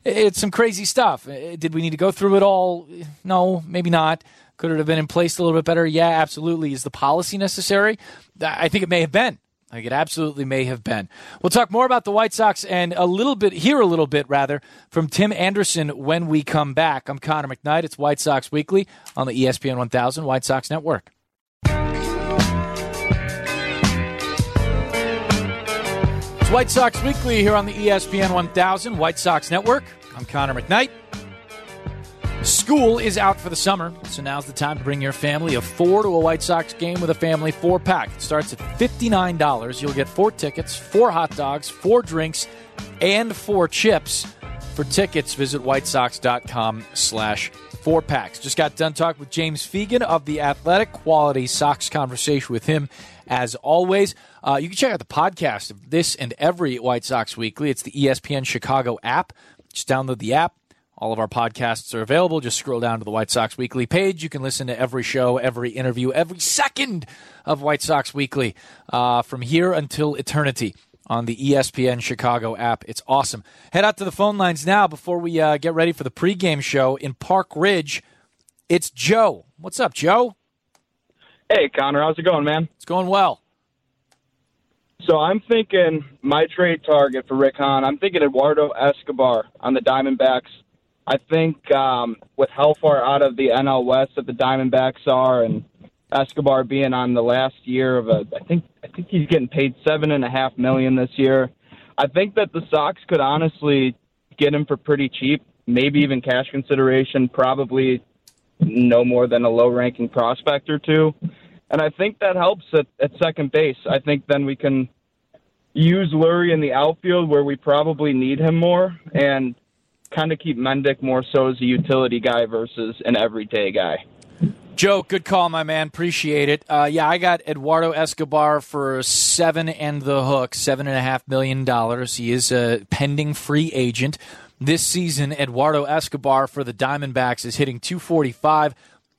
It's some crazy stuff. Did we need to go through it all? No, maybe not. Could it have been in place a little bit better? Yeah, absolutely. Is the policy necessary? I think it may have been. Think it absolutely may have been. We'll talk more about the White Sox and a little bit, here a little bit rather, from Tim Anderson when we come back. I'm Connor McKnight. It's White Sox Weekly on the ESPN 1000 White Sox Network. White Sox Weekly here on the ESPN 1000 White Sox Network. I'm Connor McKnight. School is out for the summer, so now's the time to bring your family of four to a White Sox game with a family four pack. It starts at $59. You'll get four tickets, four hot dogs, four drinks, and four chips. For tickets, visit whitesox.com slash four packs. Just got done talking with James Fegan of The Athletic. Quality Sox conversation with him as always. Uh, you can check out the podcast of this and every White Sox Weekly. It's the ESPN Chicago app. Just download the app. All of our podcasts are available. Just scroll down to the White Sox Weekly page. You can listen to every show, every interview, every second of White Sox Weekly uh, from here until eternity on the ESPN Chicago app. It's awesome. Head out to the phone lines now before we uh, get ready for the pregame show in Park Ridge. It's Joe. What's up, Joe? Hey, Connor, how's it going, man? It's going well. So I'm thinking my trade target for Rick Hahn. I'm thinking Eduardo Escobar on the Diamondbacks. I think um, with how far out of the NL West that the Diamondbacks are, and Escobar being on the last year of a, I think I think he's getting paid seven and a half million this year. I think that the Sox could honestly get him for pretty cheap, maybe even cash consideration, probably no more than a low-ranking prospect or two. And I think that helps at, at second base. I think then we can use Leury in the outfield where we probably need him more and kind of keep Mendick more so as a utility guy versus an everyday guy. Joe, good call, my man. Appreciate it. Uh, yeah, I got Eduardo Escobar for seven and the hook, seven and a half million dollars. He is a pending free agent this season. Eduardo Escobar for the Diamondbacks is hitting 245,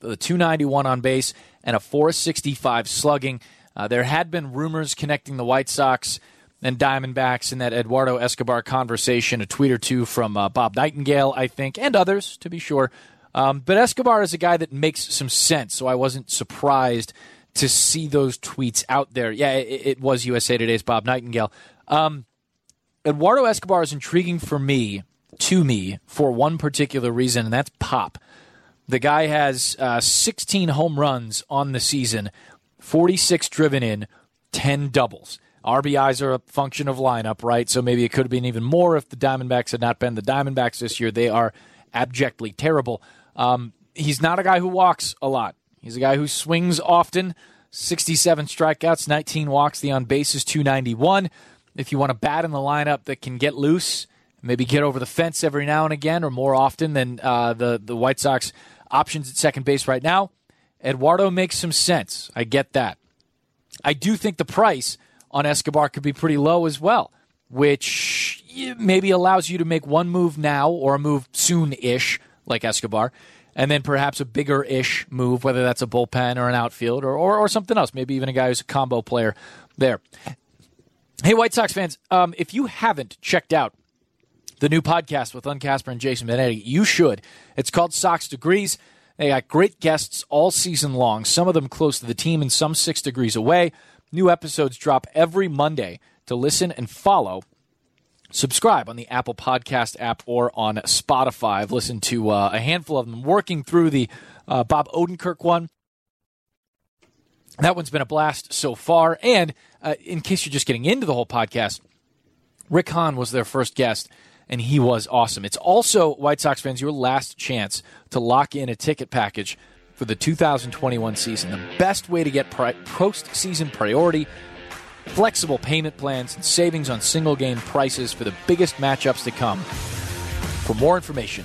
the 291 on base, and a 465 slugging. Uh, there had been rumors connecting the White Sox and Diamondbacks in that Eduardo Escobar conversation, a tweet or two from uh, Bob Nightingale, I think, and others, to be sure. Um, but Escobar is a guy that makes some sense, so I wasn't surprised to see those tweets out there. Yeah, it, it was USA Today's Bob Nightingale. Um, Eduardo Escobar is intriguing for me, to me, for one particular reason, and that's pop. The guy has uh, 16 home runs on the season, 46 driven in, 10 doubles. RBIs are a function of lineup, right? So maybe it could have been even more if the Diamondbacks had not been the Diamondbacks this year. They are abjectly terrible. Um, he's not a guy who walks a lot. He's a guy who swings often. 67 strikeouts, 19 walks. The on base is 291. If you want a bat in the lineup that can get loose, maybe get over the fence every now and again, or more often than uh, the the White Sox options at second base right now, Eduardo makes some sense. I get that. I do think the price on Escobar could be pretty low as well, which maybe allows you to make one move now or a move soon ish, like Escobar, and then perhaps a bigger ish move, whether that's a bullpen or an outfield or, or, or, something else, maybe even a guy who's a combo player there. Hey, White Sox fans, um, if you haven't checked out the new podcast with Len Kasper and Jason Benetti, you should. It's called Sox Degrees. They got great guests all season long, some of them close to the team and some six degrees away. New episodes drop every Monday to listen and follow. Subscribe on the Apple Podcast app or on Spotify. I've listened to uh, a handful of them, working through the uh, Bob Odenkirk one. That one's been a blast so far. And uh, in case you're just getting into the whole podcast, Rick Hahn was their first guest, and he was awesome. It's also, White Sox fans, your last chance to lock in a ticket package for the 2021 season. The best way to get pri- postseason priority, flexible payment plans, and savings on single game prices for the biggest matchups to come. For more information,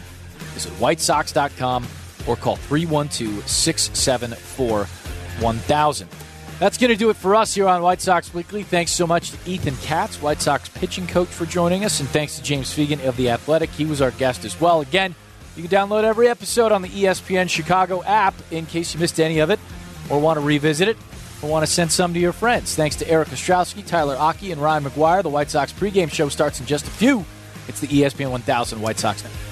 visit whitesox.com or call 312 674 1000. That's going to do it for us here on White Sox Weekly. Thanks so much to Ethan Katz, White Sox pitching coach, for joining us. And thanks to James Fegan of The Athletic. He was our guest as well. Again, you can download every episode on the ESPN Chicago app in case you missed any of it or want to revisit it or want to send some to your friends. Thanks to Eric Ostrowski, Tyler Aki, and Ryan McGuire. The White Sox pregame show starts in just a few. It's the ESPN 1000 White Sox Network.